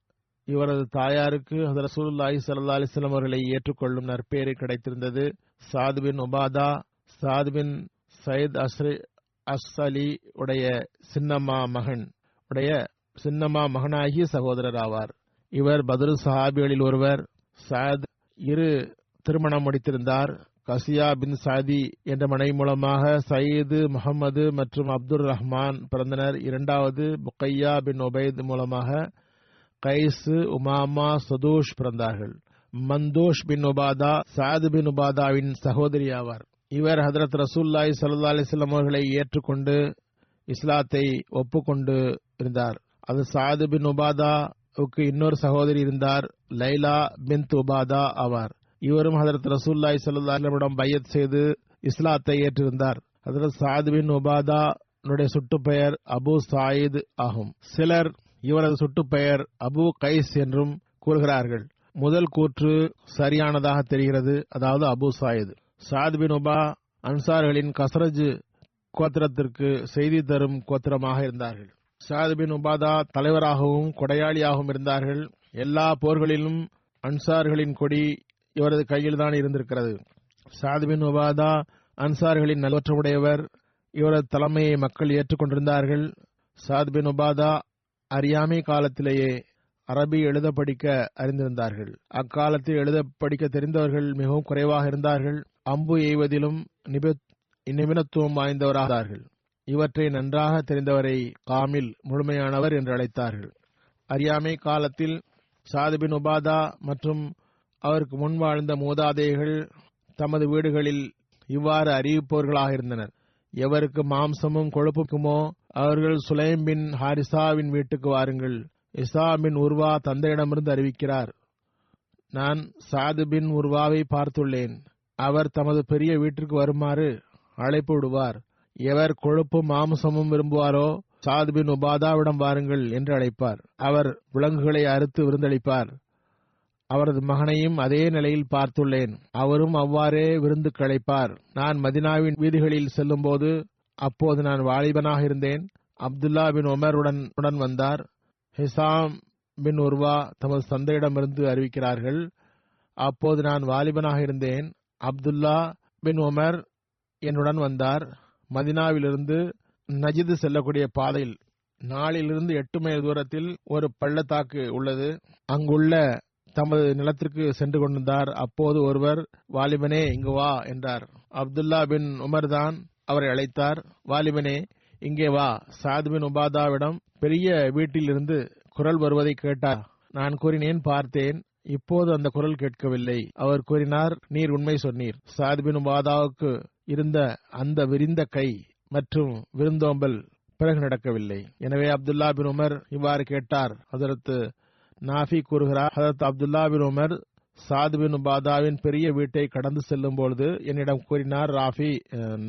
இவரது தாயாருக்கு ரசூலுல்லாஹி சல்லா அலைஹி அவர்களை ஏற்றுக்கொள்ளும் நற்பேறு கிடைத்திருந்தது. சாத் பின் உபாதா சாத் பின் சயத் அஸ்ரி அஸ்ஸலி உடைய சின்னம்மா மகன் உடைய சின்னம்மா மகனாகிய சகோதரர் ஆவார். இவர் பதில் சஹாபிகளில் ஒருவர் சாத் இரு திருமணம் முடித்திருந்தார். கசியா பின் சாதி என்ற மனைவி மூலமாக சயீது முகமது மற்றும் அப்துல் ரஹ்மான் பிறந்தனர். இரண்டாவது புக்கையா பின் ஒபைத் மூலமாக கைசு உமாமா சதூஷ் பிறந்தார்கள். மந்தோஷ் பின் உபாதா சாது பின் உபாதாவின் சகோதரி ஆவார். இவர் ஹதரத் ரசூல்லாய் சல்லா அலிஸ்லாம் அவர்களை ஏற்றுக்கொண்டு இஸ்லாத்தை ஒப்புக்கொண்டு இருந்தார். அது சாது பின் உபாதாவுக்கு இன்னொரு சகோதரி இருந்தார் லைலா பின் உபாதா ஆவார். இவரும் ஹதரத் ரசூல்லாய் சல்லா பையத் செய்து இஸ்லாத்தை ஏற்றிருந்தார். ஹதரத் சாத் பின் உபாதா சுட்டுப்பெயர் அபு சாயித் ஆகும். சிலர் இவரது சுட்டுப்பெயர் அபு கைஸ் என்றும் கூறுகிறார்கள். முதல் கூற்று சரியானதாக தெரிகிறது. அதாவது அபு சாயித். சாத் பின் உபா அன்சார்களின் கசரஜ் கோத்திரத்திற்கு செய்தி தரும் கோத்திரமாக இருந்தார்கள். சாத் பின் உபாதா தலைவராகவும் கொடையாளியாகவும் இருந்தார்கள். எல்லா போர்களிலும் அன்சார்களின் கொடி இவரது கையில் தான் இருந்திருக்கிறது சாதுபின் உபாதா அன்சார்களின் நல்வற்றமுடையவர் இவரது தலைமையை மக்கள் ஏற்றுக்கொண்டிருந்தார்கள். சாதுபின் உபாதா அறியாமை காலத்திலேயே அரபி எழுத படிக்க அறிந்திருந்தார்கள். அக்காலத்தில் எழுத படிக்க தெரிந்தவர்கள் மிகவும் குறைவாக இருந்தார்கள். அம்பு எய்வதிலும் நிபுணத்துவம் வாய்ந்தவராகிறார்கள் இவற்றை நன்றாக தெரிந்தவரை காமில் முழுமையானவர் என்று அழைத்தார்கள். அறியாமை காலத்தில் சாதுபின் உபாதா மற்றும் அவருக்கு முன் வாழ்ந்த மூதாதைகள் தமது வீடுகளில் இவ்வாறு அறிவிப்பவர்களாக இருந்தனர். எவருக்கு மாம்சமும் கொழுப்புக்குமோ அவர்கள் சுலைம் பின் ஹாரிசாவின் வீட்டுக்கு வாருங்கள். இசா பின் உர்வா தந்தையிடமிருந்து அறிவிக்கிறார். நான் சாது பின் உர்வாவை பார்த்துள்ளேன். அவர் தமது பெரிய வீட்டிற்கு வருமாறு அழைப்பு விடுவார். எவர் கொழுப்பும் மாம்சமும் விரும்புவாரோ சாது பின் உபாதாவிடம் வாருங்கள் என்று அழைப்பார். அவர் விலங்குகளை அறுத்து விருந்தளிப்பார். அவரது மகனையும் அதே நிலையில் பார்த்துள்ளேன். அவரும் அவ்வாறே விருந்து களைப்பார் நான் மதினாவின் வீதிகளில் செல்லும்போது அப்போது நான் வாலிபனாக இருந்தேன். அப்துல்லா பின் உமருடன் உடன் வந்தார். ஹிசாம் பின் உர்வா தமது தந்தையிடமிருந்து அறிவிக்கிறார்கள். அப்போது நான் வாலிபனாக இருந்தேன். அப்துல்லா பின் உமர் என்னுடன் வந்தார். மதினாவிலிருந்து நஜிது செல்லக்கூடிய பாதையில் நாளிலிருந்து எட்டு மைல் தூரத்தில் ஒரு பள்ளத்தாக்கு உள்ளது. அங்குள்ள தமது நிலத்திற்கு சென்று கொண்டிருந்தார். அப்போது ஒருவர் வாலிபனே இங்கு வா என்றார். அப்துல்லா பின் உமர் தான் அவரை அழைத்தார். வாலிபனே இங்கே வா. சாத் பின் உபாதாவிடம் பெரிய வீட்டிலிருந்து குரல் வருவதை கேட்டார். நான் கூறினேன் பார்த்தேன். இப்போது அந்த குரல் கேட்கவில்லை. அவர் கூறினார் நீர் உண்மை சொன்னீர். சாத் பின் உபாதாவுக்கு இருந்த அந்த விரிந்த கை மற்றும் விருந்தோம்பல் பிறகு நடக்கவில்லை. எனவே அப்துல்லா பின் உமர் இவ்வாறு கேட்டார். அதற்கு நாஃபி கூறுகிறார் ஹதரத் அப்துல்லா பின் உமர் சாத் பின் உபாதாவின் பெரிய வீட்டை கடந்து செல்லும் பொழுது என்னிடம் கூறினார் ராஃபி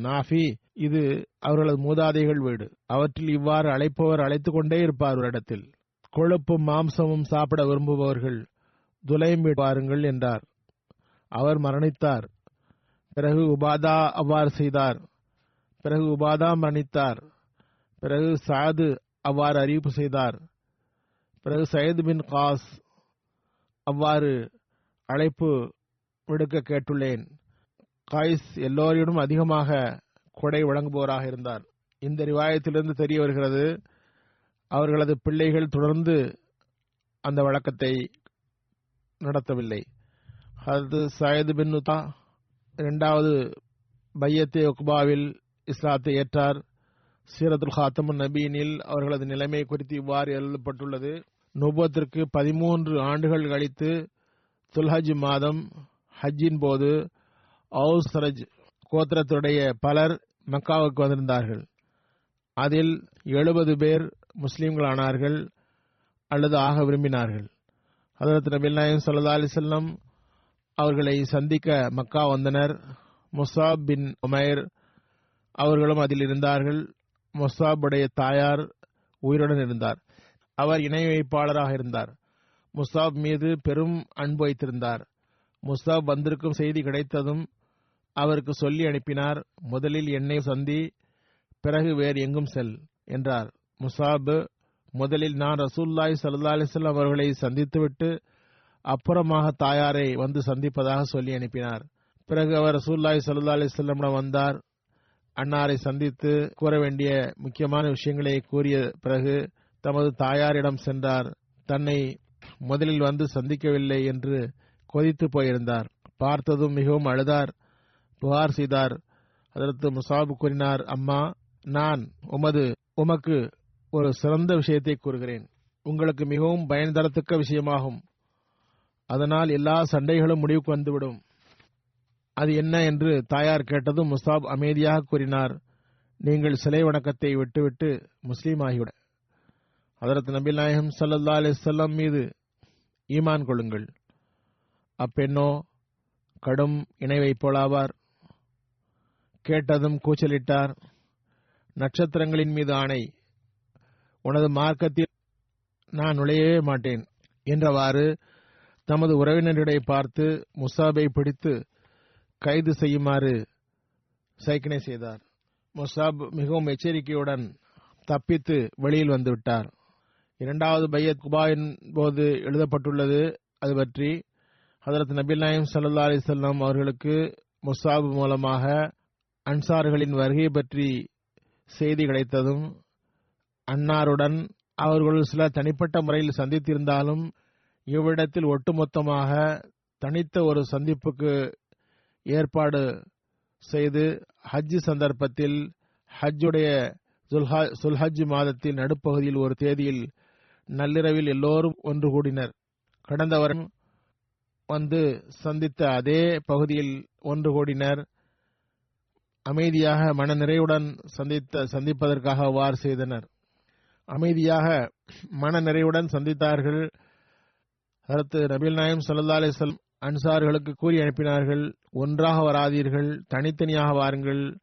நாஃபி இது அவர்களது மூதாதைகள் வீடு. அவற்றில் இவ்வாறு அழைப்பவர் அழைத்துக் கொண்டே இருப்பார் ஒரு இடத்தில். கொழுப்பும் மாம்சமும் சாப்பிட விரும்புபவர்கள் துலையும் பாருங்கள் என்றார். அவர் மரணித்தார். பிறகு உபாதா அவ்வாறு செய்தார். பிறகு உபாதா மரணித்தார். பிறகு சாது அவ்வாறு அறிவிப்பு செய்தார். பிறகு சயது பின் காஸ் அவ்வாறு அழைப்பு விடுக்க கேட்டுள்ளேன். காய்ஸ் எல்லோரிடம் அதிகமாக கொடை வழங்குபவராக இருந்தார். இந்த ரிவாயத்திலிருந்து தெரிய வருகிறது அவர்களது பிள்ளைகள் தொடர்ந்து அந்த வழக்கத்தை நடத்தவில்லை. அது சயது பின் உதா இரண்டாவது பையத்தே உக்பாவில் இஸ்லாத்தை ஏற்றார். சீரத்துல் ஹாத்தமுன் நபீனில் அவர்களது நிலைமை குறித்து இவ்வாறு எழுதப்பட்டுள்ளது. நுபத்திற்கு பதிமூன்று ஆண்டுகள் கழித்து துல்ஹஜ் மாதம் ஹஜ்ஜின் போது அவுசரஜ் கோத்திரத்துடைய பலர் மக்காவுக்கு வந்திருந்தார்கள். அதில் எழுபது பேர் முஸ்லீம்களானார்கள் அல்லது ஆக விரும்பினார்கள். ஹதரத் நபில் நாயம் சல்லா அலிசல்லம் அவர்களை சந்திக்க மக்கா வந்தனர். முசாப் பின் உமைர் அவர்களும் அதில் இருந்தார்கள். முசாபுடைய தாயார் உயிருடன் இருந்தார். அவர் இணை வைப்பாளராக இருந்தார். முசாப் மீது பெரும் அன்பு வைத்திருந்தார். முசாப் வந்திருக்கும் செய்தி கிடைத்ததும் அவருக்கு சொல்லி அனுப்பினார். முதலில் என்னை சந்தி பிறகு வேறு எங்கும் செல் என்றார். முசாப் முதலில் நான் ரசூல்லாய் சல்லா அலிஸ்லாம் அவர்களை சந்தித்துவிட்டு அப்புறமாக தாயாரை வந்து சந்திப்பதாக சொல்லி அனுப்பினார். பிறகு அவர் ரசூல்லாய் சல்லா அலிஸ்லமிடம் வந்தார். அன்னாரை சந்தித்து கூற வேண்டிய முக்கியமான விஷயங்களை கூறிய பிறகு தமது தாயாரிடம் சென்றார். தன்னை முதலில் வந்து சந்திக்கவில்லை என்று கொதித்து போயிருந்தார். பார்த்ததும் மிகவும் அழுதார். புகார் செய்தார். அதற்கு முசாபு கூறினார் அம்மா நான் உமது உமக்கு ஒரு சிறந்த விஷயத்தை கூறுகிறேன். உங்களுக்கு மிகவும் பயன் தரத்தக்க விஷயமாகும். அதனால் எல்லா சண்டைகளும் முடிவுக்கு வந்துவிடும். அது என்ன? என்று தாயார் கேட்டதும் முஸ்தாப் அமைதியாக கூறினார். நீங்கள் சிலை வணக்கத்தை விட்டுவிட்டு முஸ்லீம் ஆகிவிட அதரத் நபில் நாயகம் சல்லா அலிசல்லாம் மீது ஈமான் கொள்ளுங்கள். அப்பெண்ணோ கடும் இணைவை வைப்போலாவார் கேட்டதும் கூச்சலிட்டார். நட்சத்திரங்களின் மீது ஆணை. உனது மார்க்கத்தில் நான் நுழையவே மாட்டேன் என்றவாறு தமது உறவினரிடையே பார்த்து முசாபை பிடித்து கைது செய்யுமாறு சைக்கினை செய்தார். முசாப் மிகவும் எச்சரிக்கையுடன் தப்பித்து வெளியில் வந்துவிட்டார் இரண்டாவது பையத் குபாயின் போது எழுதப்பட்டுள்ளது. அது பற்றி ஹதரத் நபில் நாயம் சல்லா அலிசல்லாம் அவர்களுக்கு முசாப் மூலமாக அன்சார்களின் வருகை பற்றி செய்தி கிடைத்ததும் அன்னாருடன் அவர்கள் சில தனிப்பட்ட முறையில் சந்தித்திருந்தாலும் இவ்விடத்தில் ஒட்டுமொத்தமாக தனித்த ஒரு சந்திப்புக்கு ஏற்பாடு செய்து ஹஜ் சந்தர்ப்பத்தில் ஹஜ்ஜுடைய சுல்ஹஜ் மாதத்தின் நடுப்பகுதியில் ஒரு தேதியில் நள்ளிரவில் எல்லோரும் ஒன்று கூடினர். கடந்த வருடம் வந்து சந்தித்த அதே பகுதியில் ஒன்று கூடினர். அமைதியாக மனநிறைவுடன் சந்தித்த சந்திப்பதற்காக அவ்வாறு செய்தனர். அமைதியாக மனநிறைவுடன் சந்தித்தார்கள். அதற்கு நபில் நாயம் சல்லா அலிஸ்லம் அன்சார்களுக்கு கூறி அனுப்பினார்கள். ஒன்றாக வராதீர்கள் தனித்தனியாக வாருங்கள்.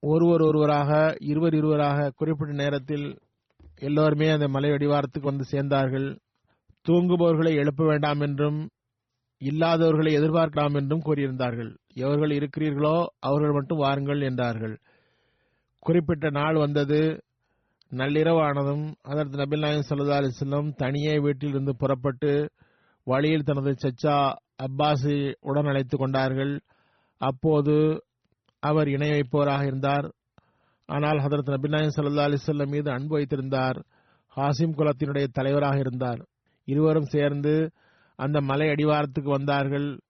ஒருவர் ஒருவராக இருவர் இருவராக குறிப்பிட்ட நேரத்தில் எல்லோருமே அந்த மலை அடிவாரத்துக்கு வந்து சேர்ந்தார்கள். தூங்குபவர்களை எழுப்ப வேண்டாம் என்றும் இல்லாதவர்களை எதிர்பார்க்கலாம் என்றும் கூறியிருந்தார்கள். எவர்கள் இருக்கிறீர்களோ அவர்கள் மட்டும் வாருங்கள் என்றார்கள். குறிப்பிட்ட நாள் வந்தது. நள்ளிரவானதும் அதற்கு நபில் நாயம் சல்லா அலிஸ்லம் தனியே வீட்டிலிருந்து புறப்பட்டு வழியில் தனது சச்சா அப்பாஸை உடன் அழைத்துக் கொண்டார்கள். அப்போது அவர் இணை வைப்பவராக இருந்தார். ஆனால் ஹதரத் நபி நாயம் சல்லா அலிசல்லம் மீது அன்பு வைத்திருந்தார். ஹாசிம் குலத்தினுடைய தலைவராக இருந்தார். இருவரும் சேர்ந்து அந்த மலை அடிவாரத்துக்கு வந்தார்கள்.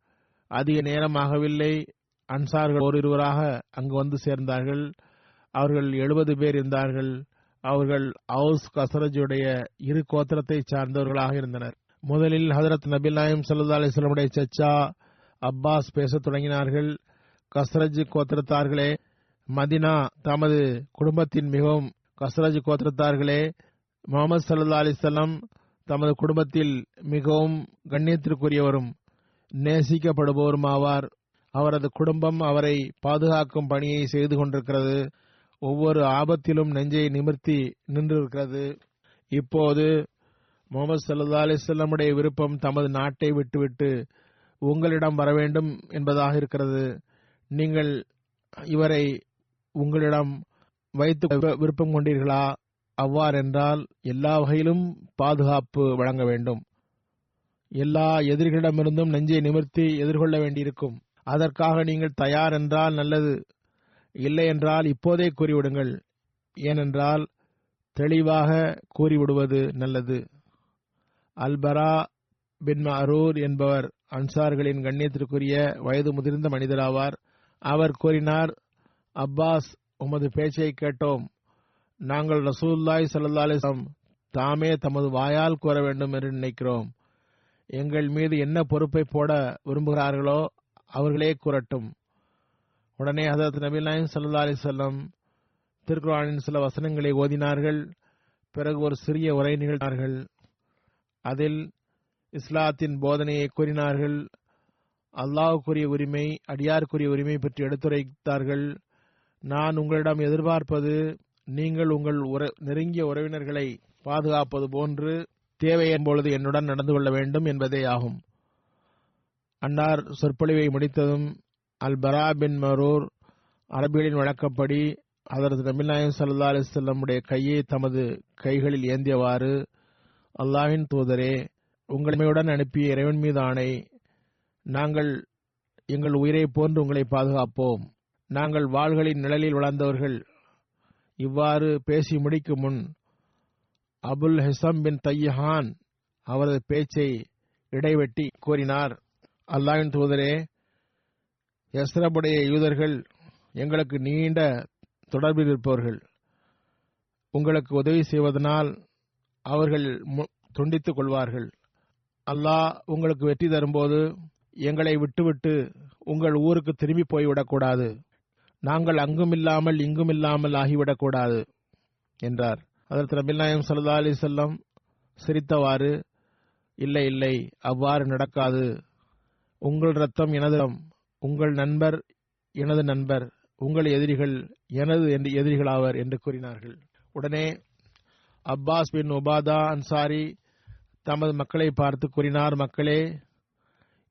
அதிக நேரமாகவில்லை. அன்சார்கள் ஓரிருவராக அங்கு வந்து சேர்ந்தார்கள். அவர்கள் எழுபது பேர் இருந்தார்கள். அவர்கள் அவுஸ் கசரஜுடைய இரு கோத்திரத்தை சார்ந்தவர்களாக இருந்தனர். முதலில் ஹதரத் நபில் நாயம் சல்லா அலிஸ்லமுடைய சச்சா அப்பாஸ் பேசத் தொடங்கினார்கள். கசரஜ் கோத்திரத்தார்களே மதினா தமது குடும்பத்தின் மிகவும் கசரஜ் கோத்திரத்தார்களே முகமது சல்லா அலிசல்லாம் தமது குடும்பத்தில் மிகவும் கண்ணியத்திற்குரியவரும் நேசிக்கப்படுபவரும் ஆவார் அவரது குடும்பம் அவரை பாதுகாக்கும் பணியை செய்து கொண்டிருக்கிறது. ஒவ்வொரு ஆபத்திலும் நெஞ்சை நிமிர்த்தி நின்றிருக்கிறது. இப்போது முகமது சல்லா அலிசல்லமுடைய விருப்பம் தமது நாட்டை விட்டுவிட்டு உங்களிடம் வர வேண்டும் என்பதாக இருக்கிறது. நீங்கள் இவரை உங்களிடம் வைத்து விருப்பம் கொண்டீர்களா? அவ்வாறென்றால் எல்லா வகையிலும் பாதுகாப்பு வழங்க வேண்டும். எல்லா எதிரிகளிடமிருந்தும் நெஞ்சை நிமிர்த்தி எதிர்கொள்ள வேண்டியிருக்கும். அதற்காக நீங்கள் தயார் என்றால் நல்லது. இல்லை என்றால் இப்போதே கூறிவிடுங்கள். ஏனென்றால் தெளிவாக கூறிவிடுவது நல்லது. அல்பரா பின் அரூர் என்பவர் அன்சார்களின் கண்ணியத்திற்குரிய வயது முதிர்ந்த மனிதராவார். அவர் கூறினார் அப்பாஸ் உமது பேச்சை கேட்டோம். நாங்கள் ரசூல்லாய் சல்லா அலிஸ்லாம் தாமே தமது வாயால் கூற வேண்டும் என்று நினைக்கிறோம். எங்கள் மீது என்ன பொறுப்பை போட விரும்புகிறார்களோ அவர்களே கூறட்டும். உடனே ஹசரத் நபி நாயம் சல்லா அலிசல்லம் திருக்குறானின் சில வசனங்களை ஓதினார்கள். பிறகு ஒரு சிறிய உரை நிகழ்ந்தார்கள் அதில் இஸ்லாத்தின் போதனையை கூறினார்கள். அல்லாஹுக்குரிய உரிமை அடியாருக்குரிய உரிமை பற்றி எடுத்துரைத்தார்கள். நான் உங்களிடம் எதிர்பார்ப்பது நீங்கள் உங்கள் நெருங்கிய உறவினர்களை பாதுகாப்பது போன்று தேவை என்பொழுது என்னுடன் நடந்து கொள்ள வேண்டும் என்பதே ஆகும். அன்னார் சொற்பொழிவை முடித்ததும் அல் பரா பின் மரூர் அரபிகளின் வழக்கப்படி அதரது நபிநாயம் சல்லா அலிசல்லமுடைய கையை தமது கைகளில் ஏந்தியவாறு அல்லாஹின் தூதரே உங்களுடன் அனுப்பிய இறைவன் மீது ஆணை நாங்கள் எங்கள் உயிரை போன்று உங்களை பாதுகாப்போம். நாங்கள் வாள்களின் நிழலில் வளர்ந்தவர்கள். இவ்வாறு பேசி முடிக்கும் முன் அபுல் ஹிசம் பின் தையஹான் அவரது பேச்சை இடைவெட்டி கூறினார். அல்லாவின் தூதரே எஸ்ரபுடைய யூதர்கள் எங்களுக்கு நீண்ட தொடர்பில் இருப்பவர்கள். உங்களுக்கு உதவி செய்வதனால் அவர்கள் துண்டித்துக் கொள்வார்கள். அல்லாஹ் உங்களுக்கு வெற்றி தரும்போது எங்களை விட்டுவிட்டு உங்கள் ஊருக்கு திரும்பி போய்விடக்கூடாது. நாங்கள் அங்குமில்லாமல் இங்குமில்லாமல் ஆகிவிடக்கூடாது என்றார். அதற்கு நபிநாயம் சல்லா அலி செல்லம் சிரித்தவாறு இல்லை இல்லை அவ்வாறு நடக்காது. உங்கள் ரத்தம் எனது உங்கள் நண்பர் எனது நண்பர் உங்கள் எதிரிகள் எனது என்று எதிரிகளாவர் என்று கூறினார்கள். உடனே அப்பாஸ் பின் உபாதா அன்சாரி தமது மக்களை பார்த்து கூறினார் மக்களே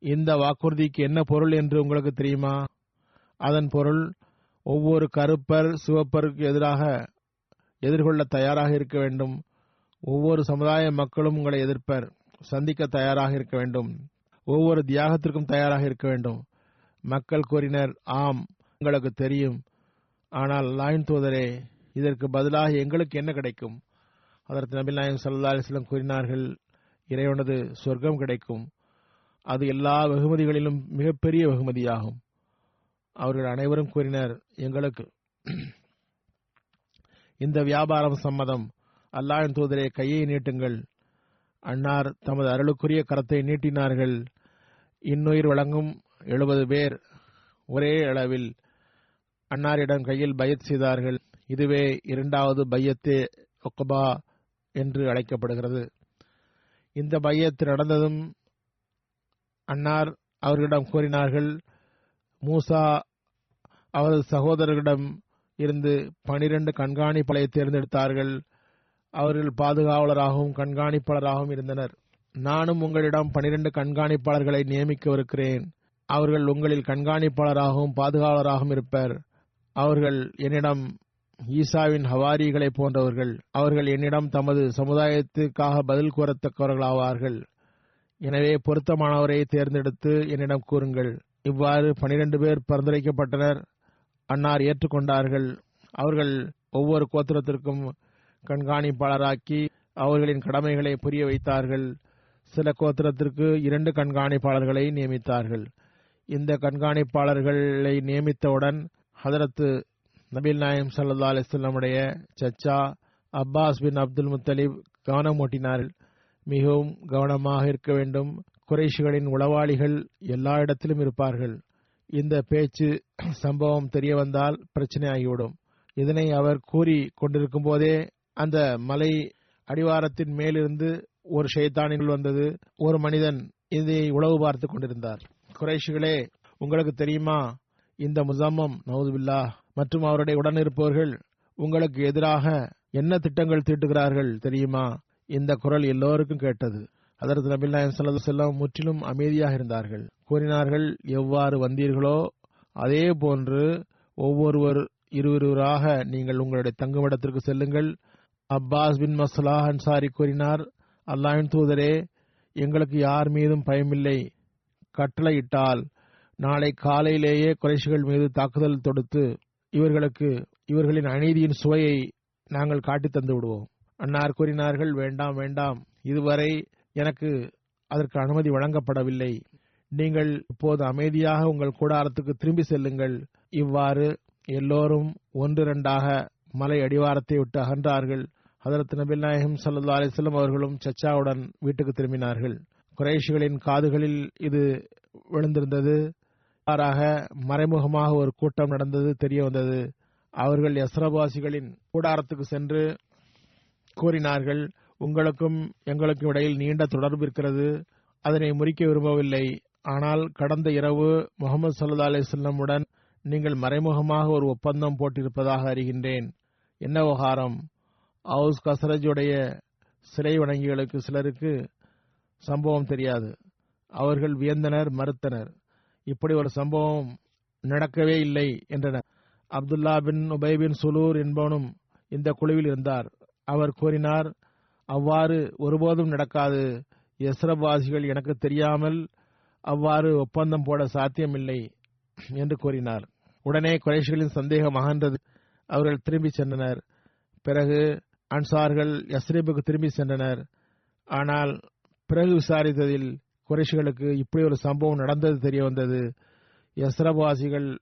இந்த வாக்குறுதிக்கு என்ன பொருள் என்று உங்களுக்கு தெரியுமா? அதன் பொருள் ஒவ்வொரு கருப்பர் சிவப்பருக்கு எதிராக எதிர்கொள்ள தயாராக இருக்க வேண்டும். ஒவ்வொரு சமுதாய மக்களும் உங்களை எதிர்ப்பர் சந்திக்க தயாராக இருக்க வேண்டும். ஒவ்வொரு தியாகத்திற்கும் தயாராக இருக்க வேண்டும். மக்கள் கூறினர் ஆம் உங்களுக்கு தெரியும். ஆனால் லாயின் தூதரே இதற்கு பதிலாக எங்களுக்கு என்ன கிடைக்கும்? அதற்கு நபி நாயம் சல்லா அலிஸ்லம் கூறினார்கள் இறைவனது சொர்க்கம் கிடைக்கும். அது எல்லா வெகுமதிகளிலும் மிகப்பெரிய வெகுமதியாகும். அவர்கள் அனைவரும் கூறினர் எங்களுக்கு இந்த வியாபாரம் சம்மதம். அல்லாஹின் தூதரே கையை நீட்டுங்கள். அன்னார் தமது அருளுக்குரிய கரத்தை நீட்டினார்கள். இன்னுயிர் வழங்கும் எழுபது பேர் ஒரே அளவில் அன்னாரிடம் கையில் பயத் செய்தார்கள். இதுவே இரண்டாவது பையத்தே ஒக்கபா என்று அழைக்கப்படுகிறது. இந்த பையத்து நடந்ததும் அன்னார் அவர்களிடம் கூறினார்கள் மூசா அவரது சகோதரர்களிடம் இருந்து பனிரெண்டு கண்காணிப்பாளரை தேர்ந்தெடுத்தார்கள். அவர்கள் பாதுகாவலராகவும் கண்காணிப்பாளராகவும் இருந்தனர். நானும் உங்களிடம் பனிரெண்டு கண்காணிப்பாளர்களை நியமிக்கவிருக்கிறேன். அவர்கள் உங்களில் கண்காணிப்பாளராகவும் பாதுகாவலராகவும் இருப்பர். அவர்கள் என்னிடம் ஈசாவின் ஹவாரிகளை போன்றவர்கள். அவர்கள் என்னிடம் தமது சமுதாயத்துக்காக பதில் கூறத்தக்கவர்களாவார்கள். எனவே பொருத்தமானவரை தேர்ந்தெடுத்து என்னிடம் கூறுங்கள். இவ்வாறு பனிரெண்டு பேர் பரிந்துரைக்கப்பட்டனர். அன்னார் ஏற்றுக்கொண்டார்கள். அவர்கள் ஒவ்வொரு கோத்திரத்திற்கும் கண்காணிப்பாளராக்கி அவர்களின் கடமைகளை புரிய வைத்தார்கள். சில கோத்திரத்திற்கு இரண்டு கண்காணிப்பாளர்களை நியமித்தார்கள். இந்த கண்காணிப்பாளர்களை நியமித்தவுடன் ஹதரத்து நபீல் நாயம் சல்லா அலிஸ்லமுடைய சச்சா அப்பாஸ் பின் அப்துல் முத்தலிப் கவனம் ஓட்டினார்கள் மிகவும் கவனமாக இருக்க வேண்டும். குறைஷிகளின் உளவாளிகள் எல்லா இடத்திலும் இருப்பார்கள். இந்த பேச்சு சம்பவம் தெரிய வந்தால் பிரச்சனை ஆகிவிடும். இதனை அவர் கூறி கொண்டிருக்கும் போதே அந்த மலை அடிவாரத்தின் மேலிருந்து ஒரு ஷைத்தானில் வந்தது. ஒரு மனிதன் இதை உளவு பார்த்து கொண்டிருந்தார். குறைஷிகளே உங்களுக்கு தெரியுமா? இந்த முசம்மம் நவுதுபில்லா மற்றும் அவருடைய உடன் இருப்பவர்கள் உங்களுக்கு எதிராக என்ன திட்டங்கள் தீட்டுகிறார்கள் தெரியுமா? இந்த குரல் எல்லோருக்கும் கேட்டது. அதற்கு நபில்லாயம் சல்லது செல்லம் முற்றிலும் அமைதியாக இருந்தார்கள். கூறினார்கள் எவ்வாறு வந்தீர்களோ அதே போன்று ஒவ்வொருவர் இருவராக நீங்கள் உங்களுடைய தங்குமிடத்திற்கு செல்லுங்கள். அப்பாஸ் பின் மஸ்லா அன்சாரி கூறினார் அல்லாஹின் தூதரே எங்களுக்கு யார் மீதும் பயமில்லை. கட்டளையிட்டால் நாளை காலையிலேயே குறைஷிகள் மீது தாக்குதல் தொடுத்து இவர்களுக்கு இவர்களின் அநீதியின் சுவையை நாங்கள் காட்டித் தந்து விடுவோம் அன்னார் கூறினார்கள் வேண்டாம் வேண்டாம். இதுவரை எனக்கு அதற்கு அனுமதி வழங்கப்படவில்லை. நீங்கள் இப்போது அமைதியாக உங்கள் கூடாரத்துக்கு திரும்பி செல்லுங்கள். இவ்வாறு எல்லோரும் ஒன்று இரண்டாக மலை அடிவாரத்தை விட்டு அகன்றார்கள். ஹதரத் நபில் நாயகம் சல்லா அலிஸ்லம் அவர்களும் சச்சாவுடன் வீட்டுக்கு திரும்பினார்கள். குறைஷிகளின் காதுகளில் இது விழுந்திருந்தது. மாறாக மறைமுகமாக ஒரு கூட்டம் நடந்தது தெரிய வந்தது. அவர்கள் யஸ்ரபாசிகளின் கூடாரத்துக்கு சென்று கூறினார்கள் உங்களுக்கும் எங்களுக்கும் இடையில் நீண்ட தொடர்பு இருக்கிறது. அதனை முறிக்க விரும்பவில்லை. ஆனால் கடந்த இரவு முகமது சல்லா அலிஸ்லமுடன் நீங்கள் மறைமுகமாக ஒரு ஒப்பந்தம் போட்டிருப்பதாக அறிகின்றேன். என்ன விவகாரம்? ஹவுஸ் கசரஜுடைய சிலை வணங்கிகளுக்கு சிலருக்கு சம்பவம் தெரியாது. அவர்கள் வியந்தனர் மறுத்தனர். இப்படி ஒரு சம்பவம் நடக்கவே இல்லை என்றனர். அப்துல்லா பின் உபய் பின் சுலூர் என்பவனும் இந்த குழுவில் இருந்தார். அவர் கூறினார் அவ்வாறு ஒருபோதும் நடக்காது. எஸ்ரவாசிகள் எனக்கு தெரியாமல் அவ்வாறு ஒப்பந்தம் போட சாத்தியமில்லை என்று கூறினார். உடனே குறைஷிகளின் சந்தேகம் அகன்றது. அவர்கள் திரும்பி சென்றனர். பிறகு அன்சார்கள் யஸ்ரீபுக்கு திரும்பி சென்றனர். ஆனால் பிறகு விசாரித்ததில் குறைஷிகளுக்கு இப்படி ஒரு சம்பவம் நடந்தது தெரிய வந்தது. யஸ்ரபாசிகள்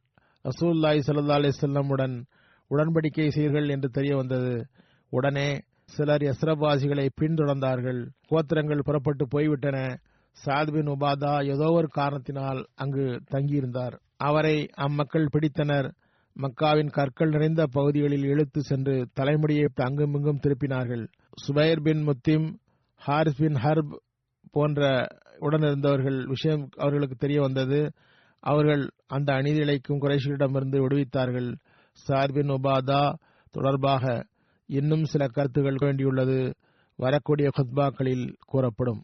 ரசூல்லாய் சல்லா அலிசல்லமுடன் உடன்படிக்கை செய்கள் என்று தெரிய வந்தது. உடனே சிலர் யஸ்ரபாசிகளை பின்தொடர்ந்தார்கள். கோத்திரங்கள் புறப்பட்டு போய்விட்டன. சாத்பின் உபாதா ஏதோ ஒரு காரணத்தினால் அங்கு தங்கியிருந்தார். அவரை அம்மக்கள் பிடித்தனர். மக்காவின் கற்கள் நிறைந்த பகுதிகளில் இழுத்து சென்று தலைமுடியை அங்குமிங்கும் திருப்பினார்கள். Zubair bin Mutim Haris bin Harb போன்ற உடனிருந்தவர்கள் விஷயம் அவர்களுக்கு தெரிய வந்தது. அவர்கள் அந்த அநீதி இழைக்கும் குறைஷிகளிடமிருந்து விடுவித்தார்கள். சார்பின் உபாதா தொடர்பாக இன்னும் சில கருத்துகள் வேண்டியுள்ளது. வரக்கூடிய ஹுத்பாக்களில் கூறப்படும்.